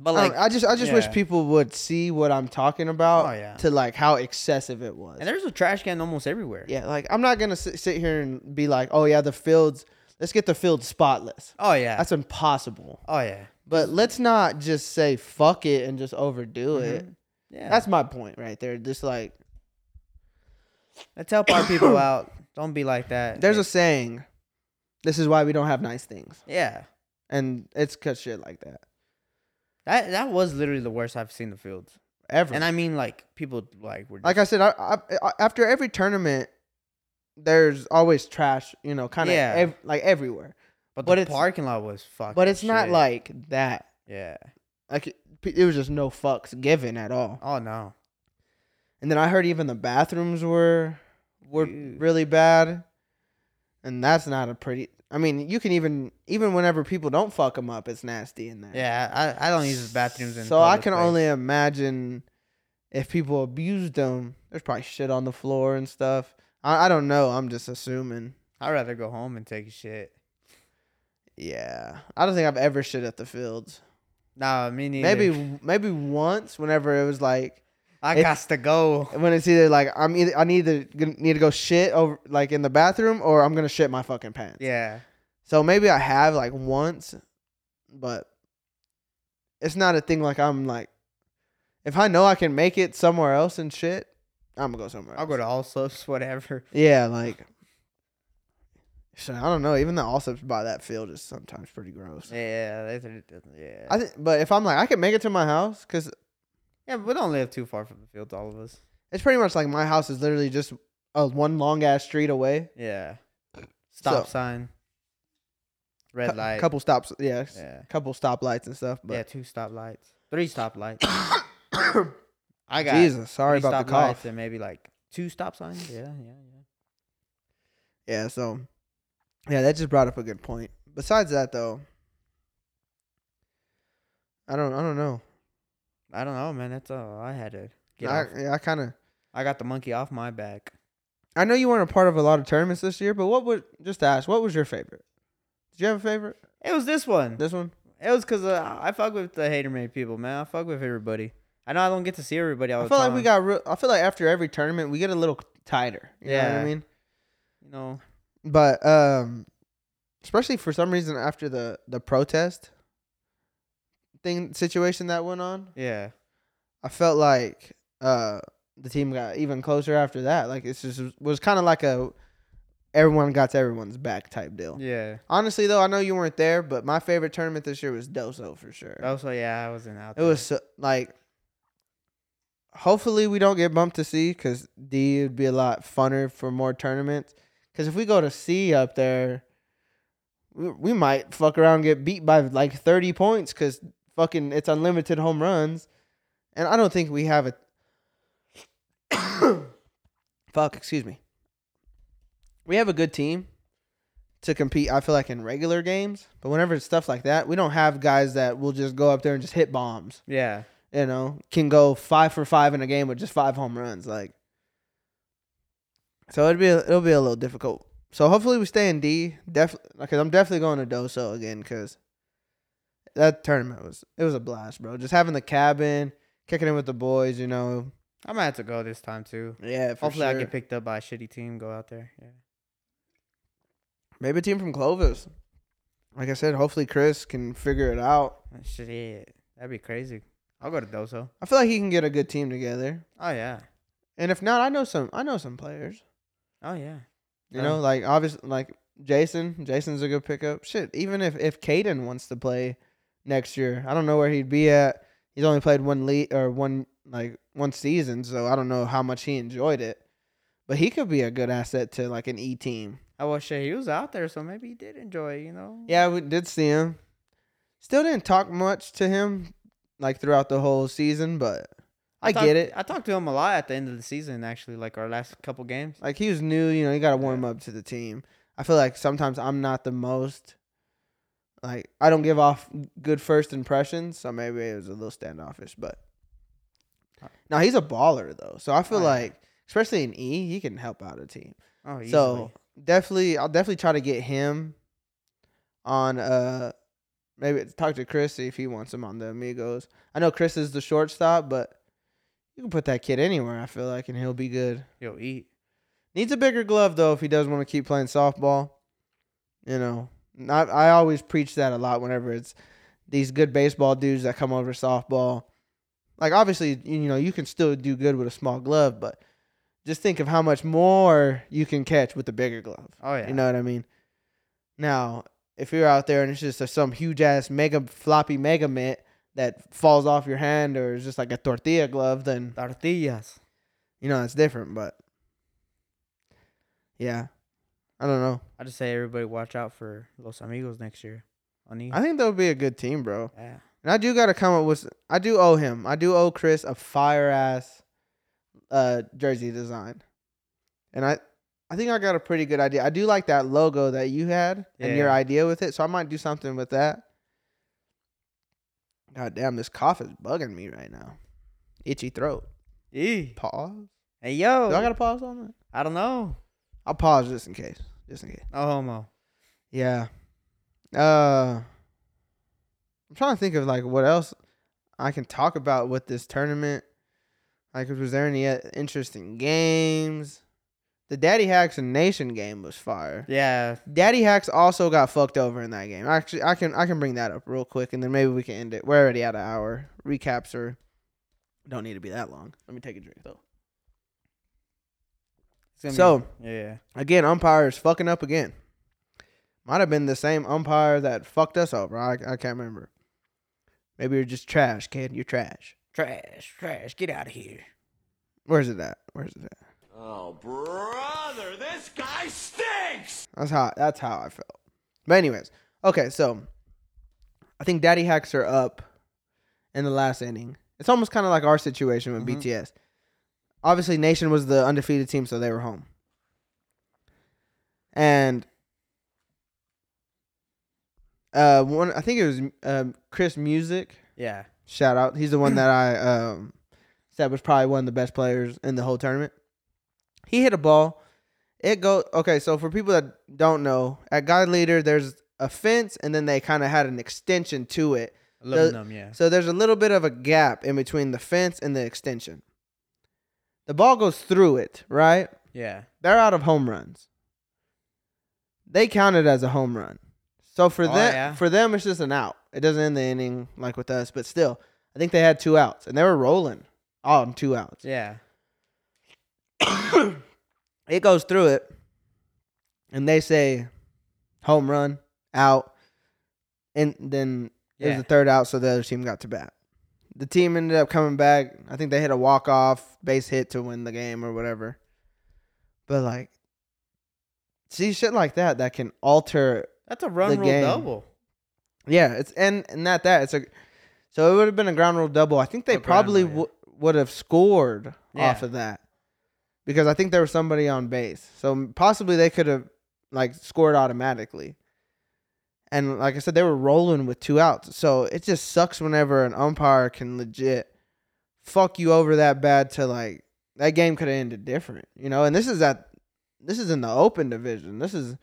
But like, don't- I just I just wish people would see what I'm talking about Oh, yeah. to like how excessive it was. and there's a trash can almost everywhere. Yeah, like I'm not gonna sit, sit here and be like, oh yeah, the fields. Let's get the field spotless. Oh yeah. That's impossible. oh yeah. But let's not just say fuck it and just overdo it. Mhm. Yeah. That's my point right there. Just like Let's help our people out. Don't be like that. there's Yeah. a saying, this is why we don't have nice things, yeah. and it's cause shit like that That that was literally the worst I've seen the fields, ever. and I mean like people like were just, like I said, I, I, I- after every tournament, there's always trash. You know, kind of Yeah. ev- like everywhere. but, but the parking lot was fucking. But it's not like that. yeah. Like it, it was just no fucks given at all. Oh no. And then I heard even the bathrooms were were Ew. really bad, and that's not a pretty. I mean, you can even even whenever people don't fuck them up, it's nasty in there. Yeah, I, I don't use the bathrooms in. So I can place. only imagine if people abused them. There's probably shit on the floor and stuff. I, I don't know. I'm just assuming. I'd rather go home and take a shit. Yeah, I don't think I've ever shit at the fields. Nah, me neither. Maybe maybe once whenever it was like I got to go. when it's either like I'm either I need to need to go shit over like in the bathroom or I'm gonna shit my fucking pants. Yeah. So maybe I have like once, but it's not a thing like I'm like if I know I can make it somewhere else and shit, I'm gonna go somewhere. I'll else. go to Allsups, whatever. Yeah, like so I don't know. Even the all Allsups by that field is sometimes pretty gross. Yeah, that's yeah. I think, but if I'm like I can make it to my house because yeah, but we don't live too far from the fields, all of us. it's pretty much like my house is literally just a one long ass street away. Yeah. Stop So- sign. Red Cou- light. couple stops, yeah, Yeah. couple stoplights and stuff. But yeah, two stoplights. Three stoplights. I got Jesus, sorry three about the stoplights cough. and maybe like two stop signs. Yeah, yeah, yeah. Yeah, so yeah, that just brought up a good point. Besides that though, I don't I don't know. I don't know, man. That's all I had to get I, off. yeah, I kind of I got the monkey off my back. I know you weren't a part of a lot of tournaments this year, but what would just to ask, what was your favorite? Did you have a favorite? It was this one. This one? It was because uh, I fuck with the hater made people, man. I fuck with everybody. I know I don't get to see everybody all I feel time. like we got. Real, I feel like after every tournament, we get a little tighter. You know what I mean? you know, But um, especially for some reason after the the protest thing situation that went on, yeah, I felt like uh the team got even closer after that. Like it's just was kind of like a everyone got to everyone's back type deal. yeah. Honestly though, I know you weren't there, but my favorite tournament this year was Doso for sure. Also, yeah, I wasn't out. It was so, like, hopefully we don't get bumped to C because D would be a lot funner for more tournaments. Because if we go to C up there, we, we might fuck around and get beat by like thirty points because fucking it's unlimited home runs, and I don't think we have a. fuck, excuse me. We have a good team to compete. I feel like in regular games, but whenever it's stuff like that, we don't have guys that will just go up there and just hit bombs yeah, you know, can go five for five in a game with just five home runs. Like, so it'll be it'll be a little difficult. So hopefully we stay in D. Definitely, because I'm definitely going to Doso again because that tournament was it was a blast, bro. Just having the cabin, kicking in with the boys, you know. I might have to go this time too. Yeah, Hopefully, sure. I get picked up by a shitty team. Go out there. Yeah. Maybe a team from Clovis. Like I said, hopefully Chris can figure it out. Shit, that'd be crazy. I'll go to Doso. I feel like he can get a good team together. Oh yeah. And if not, I know some I know some players. Oh yeah. You Um, know, like obviously, like Jason. Jason's a good pickup. Shit, even if if Caden wants to play next year, I don't know where he'd be at. He's only played one league or one like one season, so I don't know how much he enjoyed it. But he could be a good asset to like an E team. I was shit. He was out there, so maybe he did enjoy. it, You know. Yeah, we did see him. Still didn't talk much to him like throughout the whole season, but I, talked- get it. I talked to him a lot at the end of the season. Actually, like our last couple games. Like he was new, you know, he got to Yeah. warm up to the team. I feel like sometimes I'm not the most like I don't give off good first impressions, so maybe it was a little standoffish, but now he's a baller though. So I feel Oh, like especially in E, he can help out a team. Oh, easily. So definitely I'll definitely try to get him on uh maybe talk to Chris see if he wants him on the Amigos. I know Chris is the shortstop, but you can put that kid anywhere, I feel like, and he'll be good. he'll eat. Needs a bigger glove though if he does want to keep playing softball. You know, not I always preach that a lot whenever it's these good baseball dudes that come over softball. Like obviously, you know, you can still do good with a small glove, but just think of how much more you can catch with a bigger glove. Oh yeah. You know what I mean? Now, if you're out there and it's just a, some huge ass mega floppy mega mitt that falls off your hand or is just like a tortilla glove, then tortillas. you know that's different. But yeah, I don't know. I just say everybody watch out for Los Amigos next year. I think that would be a good team, bro. yeah. And I do got to come up with. I do owe him. I do owe Chris a fire ass uh jersey design, and I. I think I got a pretty good idea. I do like that logo that you had and your idea with it, so I might do something with that. God damn, this cough is bugging me right now. Itchy throat. E. Pause. Hey yo. Do I got to pause on that? I don't know. I'll pause just in case. Just in case. No homo. Yeah. Uh I'm trying to think of like what else I can talk about with this tournament. Like was there any uh, interesting games? The Daddy Hacks and Nation game was fire. Yeah. Daddy Hacks also got fucked over in that game. Actually, I can I can bring that up real quick and then maybe we can end it. We're already at an hour. Recaps are don't need to be that long. Let me take a drink though. It's gonna So- be, yeah. Again, umpires fucking up again. Might have been the same umpire that fucked us over. I, I can't remember. Maybe you're just trash, kid. You're trash. Trash, trash. Get out of here. Where's it at? Where's it at? Oh, brother, this guy stinks! That's how that's how I felt. But anyways, okay, so I think Daddy Hacks are up in the last inning. It's almost kind of like our situation with Mhm. BTS. Obviously, Nation was the undefeated team, so they were home. And uh, one I think it was um, Chris Music. Yeah. Shout out, he's the one that I um said was probably one of the best players in the whole tournament. He hit a ball. It go okay. So for people that don't know, at guide leader, there's a fence, and then they kind of had an extension to it. Aluminum, yeah. So there's a little bit of a gap in between the fence and the extension. The ball goes through it, right? Yeah. They're out of home runs. They count it as a home run. So for Oh, them, yeah? for them, it's just an out. It doesn't end the inning like with us, but still, I think they had two outs and they were rolling on two outs. Yeah. it goes through it, and they say home run out, and then it was Yeah. the third out, so the other team got to bat. The team ended up coming back. I think they hit a walk off base hit to win the game or whatever. But like, see shit like that that can alter. That's a run rule game. double. Yeah, it's and and not that it's a. So it would have been a ground rule double. I think they A probably w- would have scored off of that because I think there was somebody on base. So possibly they could have like scored automatically. And like I said, they were rolling with two outs. So it just sucks whenever an umpire can legit fuck you over that bad to like that game could have ended different, you know. And this is at this is in the open division. This is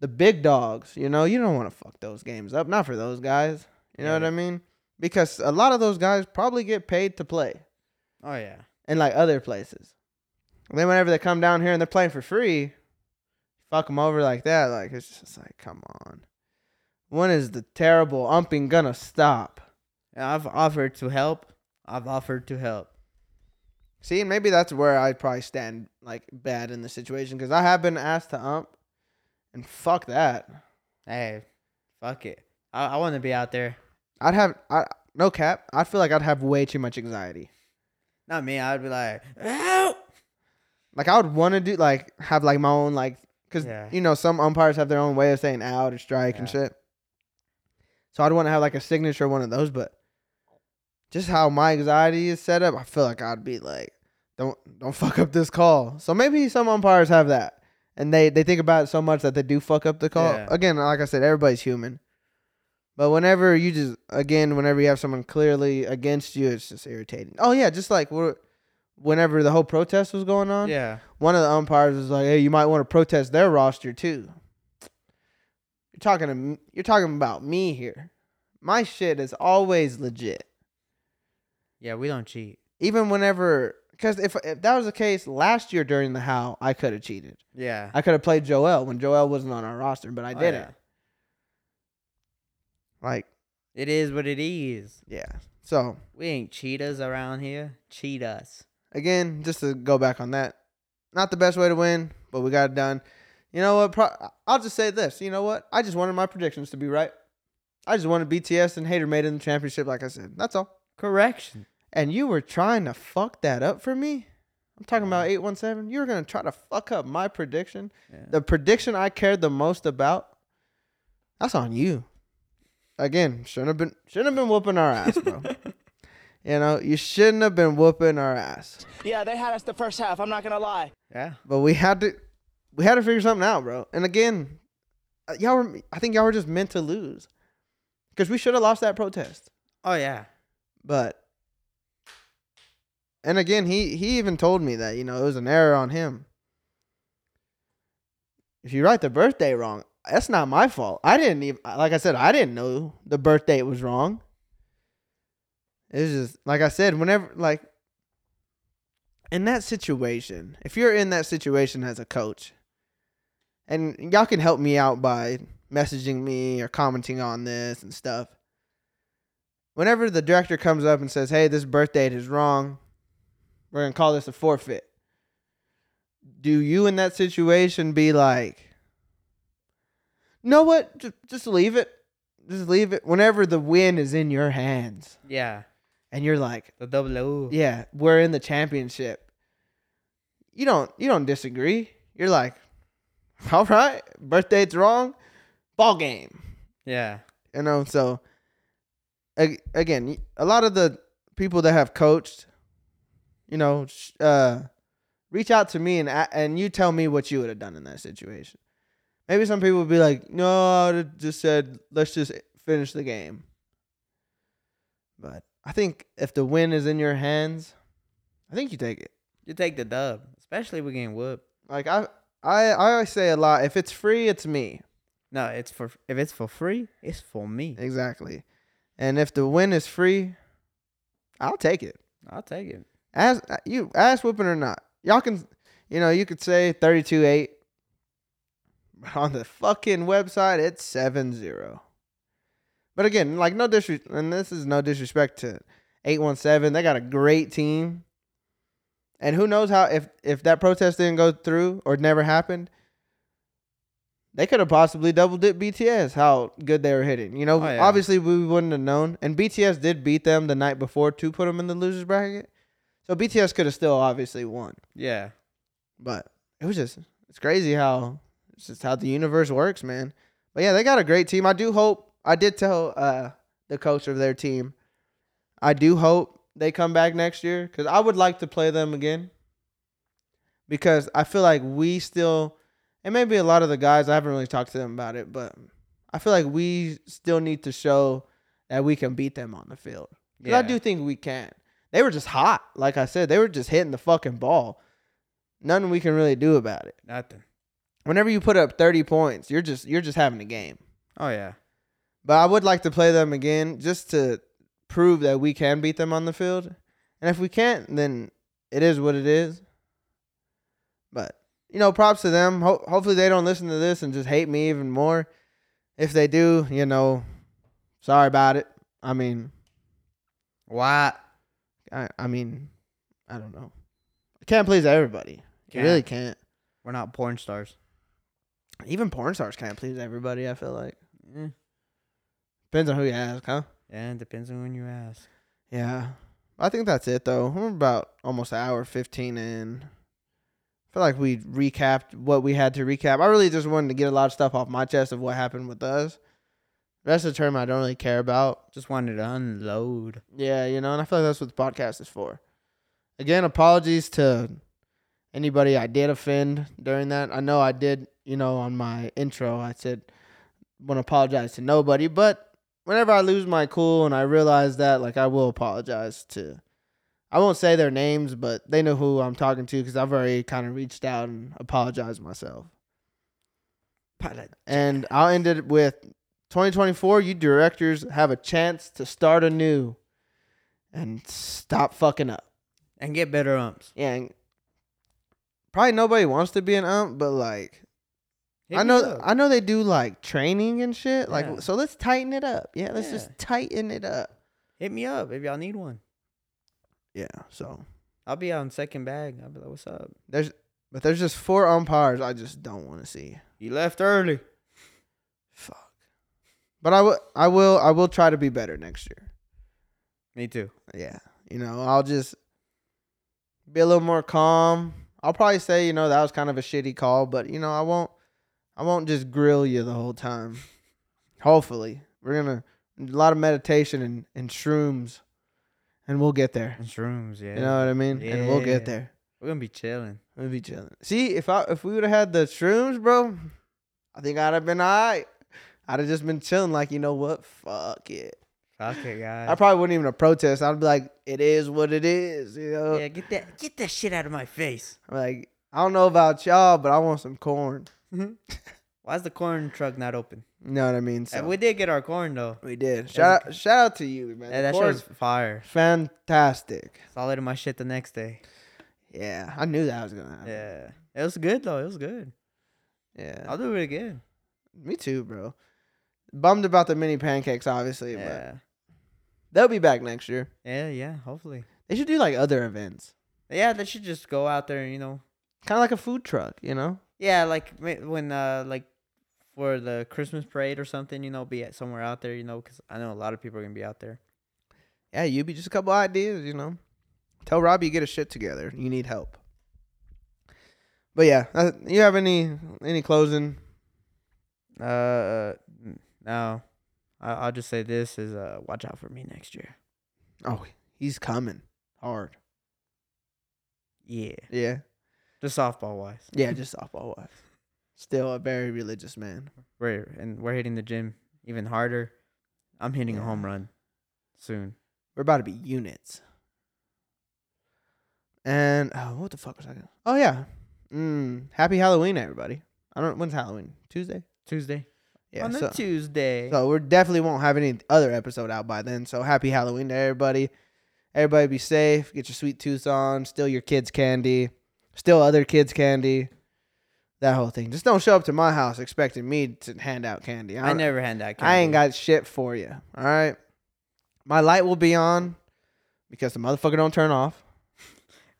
the big dogs. You know, you don't want to fuck those games up. Not for those guys. You know Yeah. what I mean? Because a lot of those guys probably get paid to play Oh yeah. in like other places. And then whenever they come down here and they're playing for free, fuck them over like that. Like it's just like, come on. When is the terrible umping gonna stop? I've offered to help. I've offered to help. See, and maybe that's where I probably stand like bad in the situation because I have been asked to ump, and fuck that. Hey, fuck it. I, I want to be out there. I'd have I no cap. I feel like I'd have way too much anxiety. Not me. I'd be like, help. Like I would want to do like have like my own like because Yeah. you know some umpires have their own way of saying out or strike and shit. So I'd want to have like a signature one of those, but just how my anxiety is set up, I feel like I'd be like, don't don't fuck up this call. So maybe some umpires have that, and they they think about it so much that they do fuck up the call. Yeah. Again, like I said, everybody's human. But whenever you just again, whenever you have someone clearly against you, it's just irritating. Oh yeah, just like whenever the whole protest was going on, Yeah. one of the umpires was like, "Hey, you might want to protest their roster too." Talking to you're talking about me here. My shit is always legit, Yeah. We don't cheat. even whenever. Because if if that was the case last year during the Howl, I could have cheated. Yeah. I could have played Joel when Joel wasn't on our roster, but I Oh, didn't. yeah. Like, It is what it is. yeah. So We ain't cheaters around here. Cheat us. again, just to go back on that, not the best way to win, but we got it done. You know what? Pro- I'll just say this. You know what? I just wanted my predictions to be right. I just wanted BTS and Hater made in the championship, like I said. That's all. Correction. And you were trying to fuck that up for me. I'm talking about eight one seven. You were gonna try to fuck up my prediction, Yeah. the prediction I cared the most about. That's on you. Again, shouldn't have been shouldn't have been whooping our ass, bro. you know, you shouldn't have been whooping our ass. Yeah, they had us the first half. I'm not gonna lie. Yeah. But we had to we had to figure something out, bro. And again, uh, y'all were I think y'all were just meant to lose. Cuz we should have lost that protest. Oh yeah. But and again, he he even told me that, you know, it was an error on him. If you write the birthday wrong, that's not my fault. I didn't even like I said, I didn't know the birth date was wrong. It was just like I said, whenever like in that situation, if you're in that situation as a coach, and y'all can help me out by messaging me or commenting on this and stuff. Whenever the director comes up and says, "Hey, this birth date is wrong. We're gonna call this a forfeit." Do you in that situation be like, "Know what? Just, just leave it. Just leave it." Whenever the win is in your hands, Yeah. and you're like, The double O. yeah, we're in the championship. You don't you don't disagree. You're like, all right, birth date's wrong, ball game. Yeah. You know, so again, a lot of the people that have coached, you know, uh, reach out to me and and you tell me what you would have done in that situation. Maybe some people would be like, "No, I would've just said let's just finish the game." But I think if the win is in your hands, I think you take it. You take the dub, especially if we're getting whooped. Like I, I, I always say a lot. If it's free, it's me. No, it's for if it's for free, it's for me. Exactly. And if the win is free, I'll take it. I'll take it. Ass uh, you ass whooping or not. Y'all can you know, you could say 32-8. But on the fucking website it's 7-0. But again, like no disrespect and this is no disrespect to 817. They got a great team. And who knows how if if that protest didn't go through or never happened, they could have possibly double dipped BTS. How good they were hitting, you know. Oh, yeah. Obviously, we wouldn't have known. And BTS did beat them the night before to put them in the losers bracket, so BTS could have still obviously won. Yeah. But it was just it's crazy how it's just how the universe works, man. But yeah, they got a great team. I do hope. I did tell uh, the coach of their team. I do hope they come back next year because I would like to play them again. Because I feel like we still, and maybe a lot of the guys I haven't really talked to them about it, but I feel like we still need to show that we can beat them on the field. 'Cause I Yeah. do think we can. They were just hot, like I said. They were just hitting the fucking ball. Nothing we can really do about it. Nothing. Whenever you put up thirty points, you're just you're just having a game. Oh yeah. But I would like to play them again just to prove that we can beat them on the field. And if we can't, then it is what it is. But you know, props to them. Ho- hopefully, they don't listen to this and just hate me even more. If they do, you know, sorry about it. I mean, What? I, I mean, I don't know. I can't please everybody. Can't. really can't. We're not porn stars. Even porn stars can't please everybody. I feel like Eh. depends on who you ask, huh? Yeah, it depends on when you ask. Yeah. I think that's it though. We're about almost an hour fifteen in. I feel like we recapped what we had to recap. I really just wanted to get a lot of stuff off my chest of what happened with us. Of the term I don't really care about. Just wanted to unload. Yeah, you know, and I feel like that's what the podcast is for. Again, apologies to anybody I did offend during that. I know I did, you know, on my intro, I said want to apologize to nobody, but whenever I lose my cool and I realize that, like, I will apologize to. I won't say their names, but they know who I'm talking to because I've already kind of reached out and apologized myself. And I'll end it with 2024. You directors have a chance to start anew and stop fucking up. And get better umps. Yeah, probably nobody wants to be an ump, but like I know up. I know they do like training and shit. Like Yeah. so let's tighten it up. Yeah, let's Yeah. just tighten it up. Hit me up if y'all need one. Yeah, so I'll be on second bag. I'll be like, what's up? there's but there's just four umpires I just don't want to see. You left early. Fuck. But I will I will I will try to be better next year. Me too. Yeah. You know, I'll just be a little more calm. I'll probably say, you know, that was kind of a shitty call, but you know, I won't I won't just grill you the whole time. Hopefully. We're gonna a lot of meditation and, and shrooms and we'll get there. And shrooms, yeah. You know what I mean? And we'll get there. We're gonna be chilling. We'll be chilling. See, if I if we would have had the shrooms, bro, I think I'd have been alright. I'd have just been chilling, like, you know what? Fuck it. Fuck it, guys. I probably wouldn't even have protest. I'd be like, it is what it is, you know? yeah, get that get that shit out of my face. I'm like, I don't know about y'all, but I want some corn. Why's the corn truck not open? You know what I mean? Uh, So we did get our corn though. we did. Shout out, shout out to you, man. Yeah, that corn's shit was fire. fantastic. Solid in my shit the next day. Yeah, I knew that was gonna happen. Yeah. It was good though. It was good. Yeah, I'll do it again. me too, bro. Bummed about the mini pancakes, obviously, but Yeah. they'll be back next year. Yeah, yeah, hopefully. They should do like other events, Yeah, they should just go out there, you know. kind of like a food truck, you know? Yeah, like when uh like for the Christmas parade or something, you know, be at somewhere out there, you know, cuz I know a lot of people are going to be out there. Yeah, you be just a couple ideas, you know. Tell Robbie you get a shit together. You need help. But yeah, uh, you have any any closing? Uh no. I I'll just say this is uh watch out for me next year. Oh, he's coming hard. Yeah, Yeah. The softball wise, Yeah, just softball wise. Still a very religious man. we're and we're hitting the gym even harder. I'm hitting a home run soon. We're about to be units. And oh, what the fuck was I gonna? Oh yeah. Mm, happy Halloween, everybody. I don't. When's Halloween? Tuesday. Tuesday. Yeah. on so, a Tuesday. so we definitely won't have any other episode out by then. So happy Halloween to everybody. Everybody be safe. Get your sweet tooth on. Steal your kids' candy. Steal other kids' candy. That whole thing. Just don't show up to my house expecting me to hand out candy. I don't- never hand out candy. I ain't got shit for you. All right. My light will be on because the motherfucker don't turn off.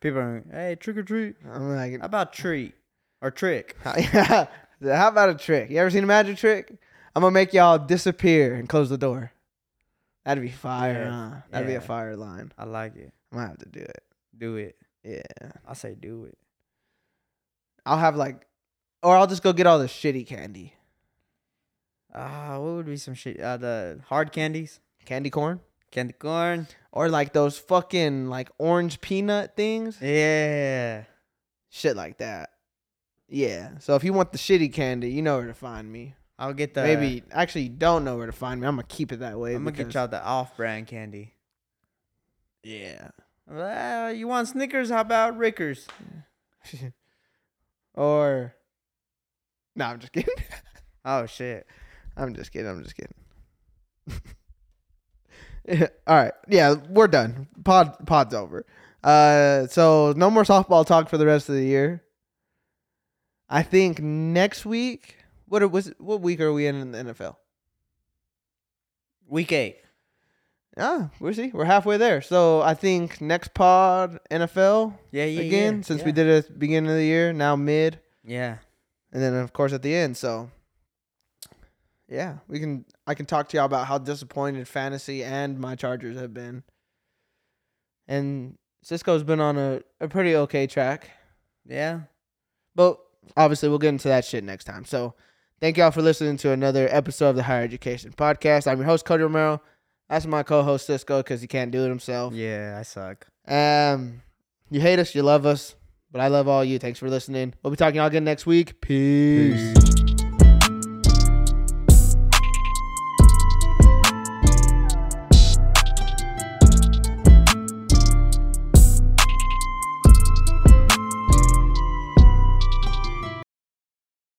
people. Are, like, hey, trick or treat. I'm like, How about treat or trick? how about a trick? You ever seen a magic trick? I'm gonna make y'all disappear and close the door. That'd be fire. Yeah. Huh? That'd be a fire line. I like it. I'm gonna have to do it. Do it. Yeah. I say do it. I'll have like, or I'll just go get all the shitty candy. Ah, what would be some shit? Uh, the hard candies, Candy corn. candy corn. Or like those fucking like orange peanut things. Yeah. Shit like that. Yeah. So if you want the shitty candy, you know where to find me. I'll get the. Maybe actually you don't know where to find me. I'm gonna keep it that way. I'm gonna get y'all the off-brand candy. Yeah. Uh, you want Snickers? How about Rickers? or no, I'm just kidding. Oh shit. I'm just kidding. I'm just kidding. All right. Yeah, we're done. Pod pod's over. Uh so no more softball talk for the rest of the year. I think next week what was what week are we in in the NFL? Week eight. Ah, we'll see. We're halfway there. So I think next pod NFL Yeah, yeah. again, yeah, since yeah. we did it at the beginning of the year, now mid. Yeah. and then of course at the end. So yeah, we can I can talk to y'all about how disappointed fantasy and my Chargers have been. And Cisco's been on a, a pretty okay track. Yeah. But obviously we'll get into that shit next time. So thank y'all for listening to another episode of the Higher Education Podcast. I'm your host Cody Romero. That's my co-host Cisco because he can't do it himself. Yeah, I suck. Um, you hate us, you love us, but I love all you. Thanks for listening. We'll be talking all again next week. Peace.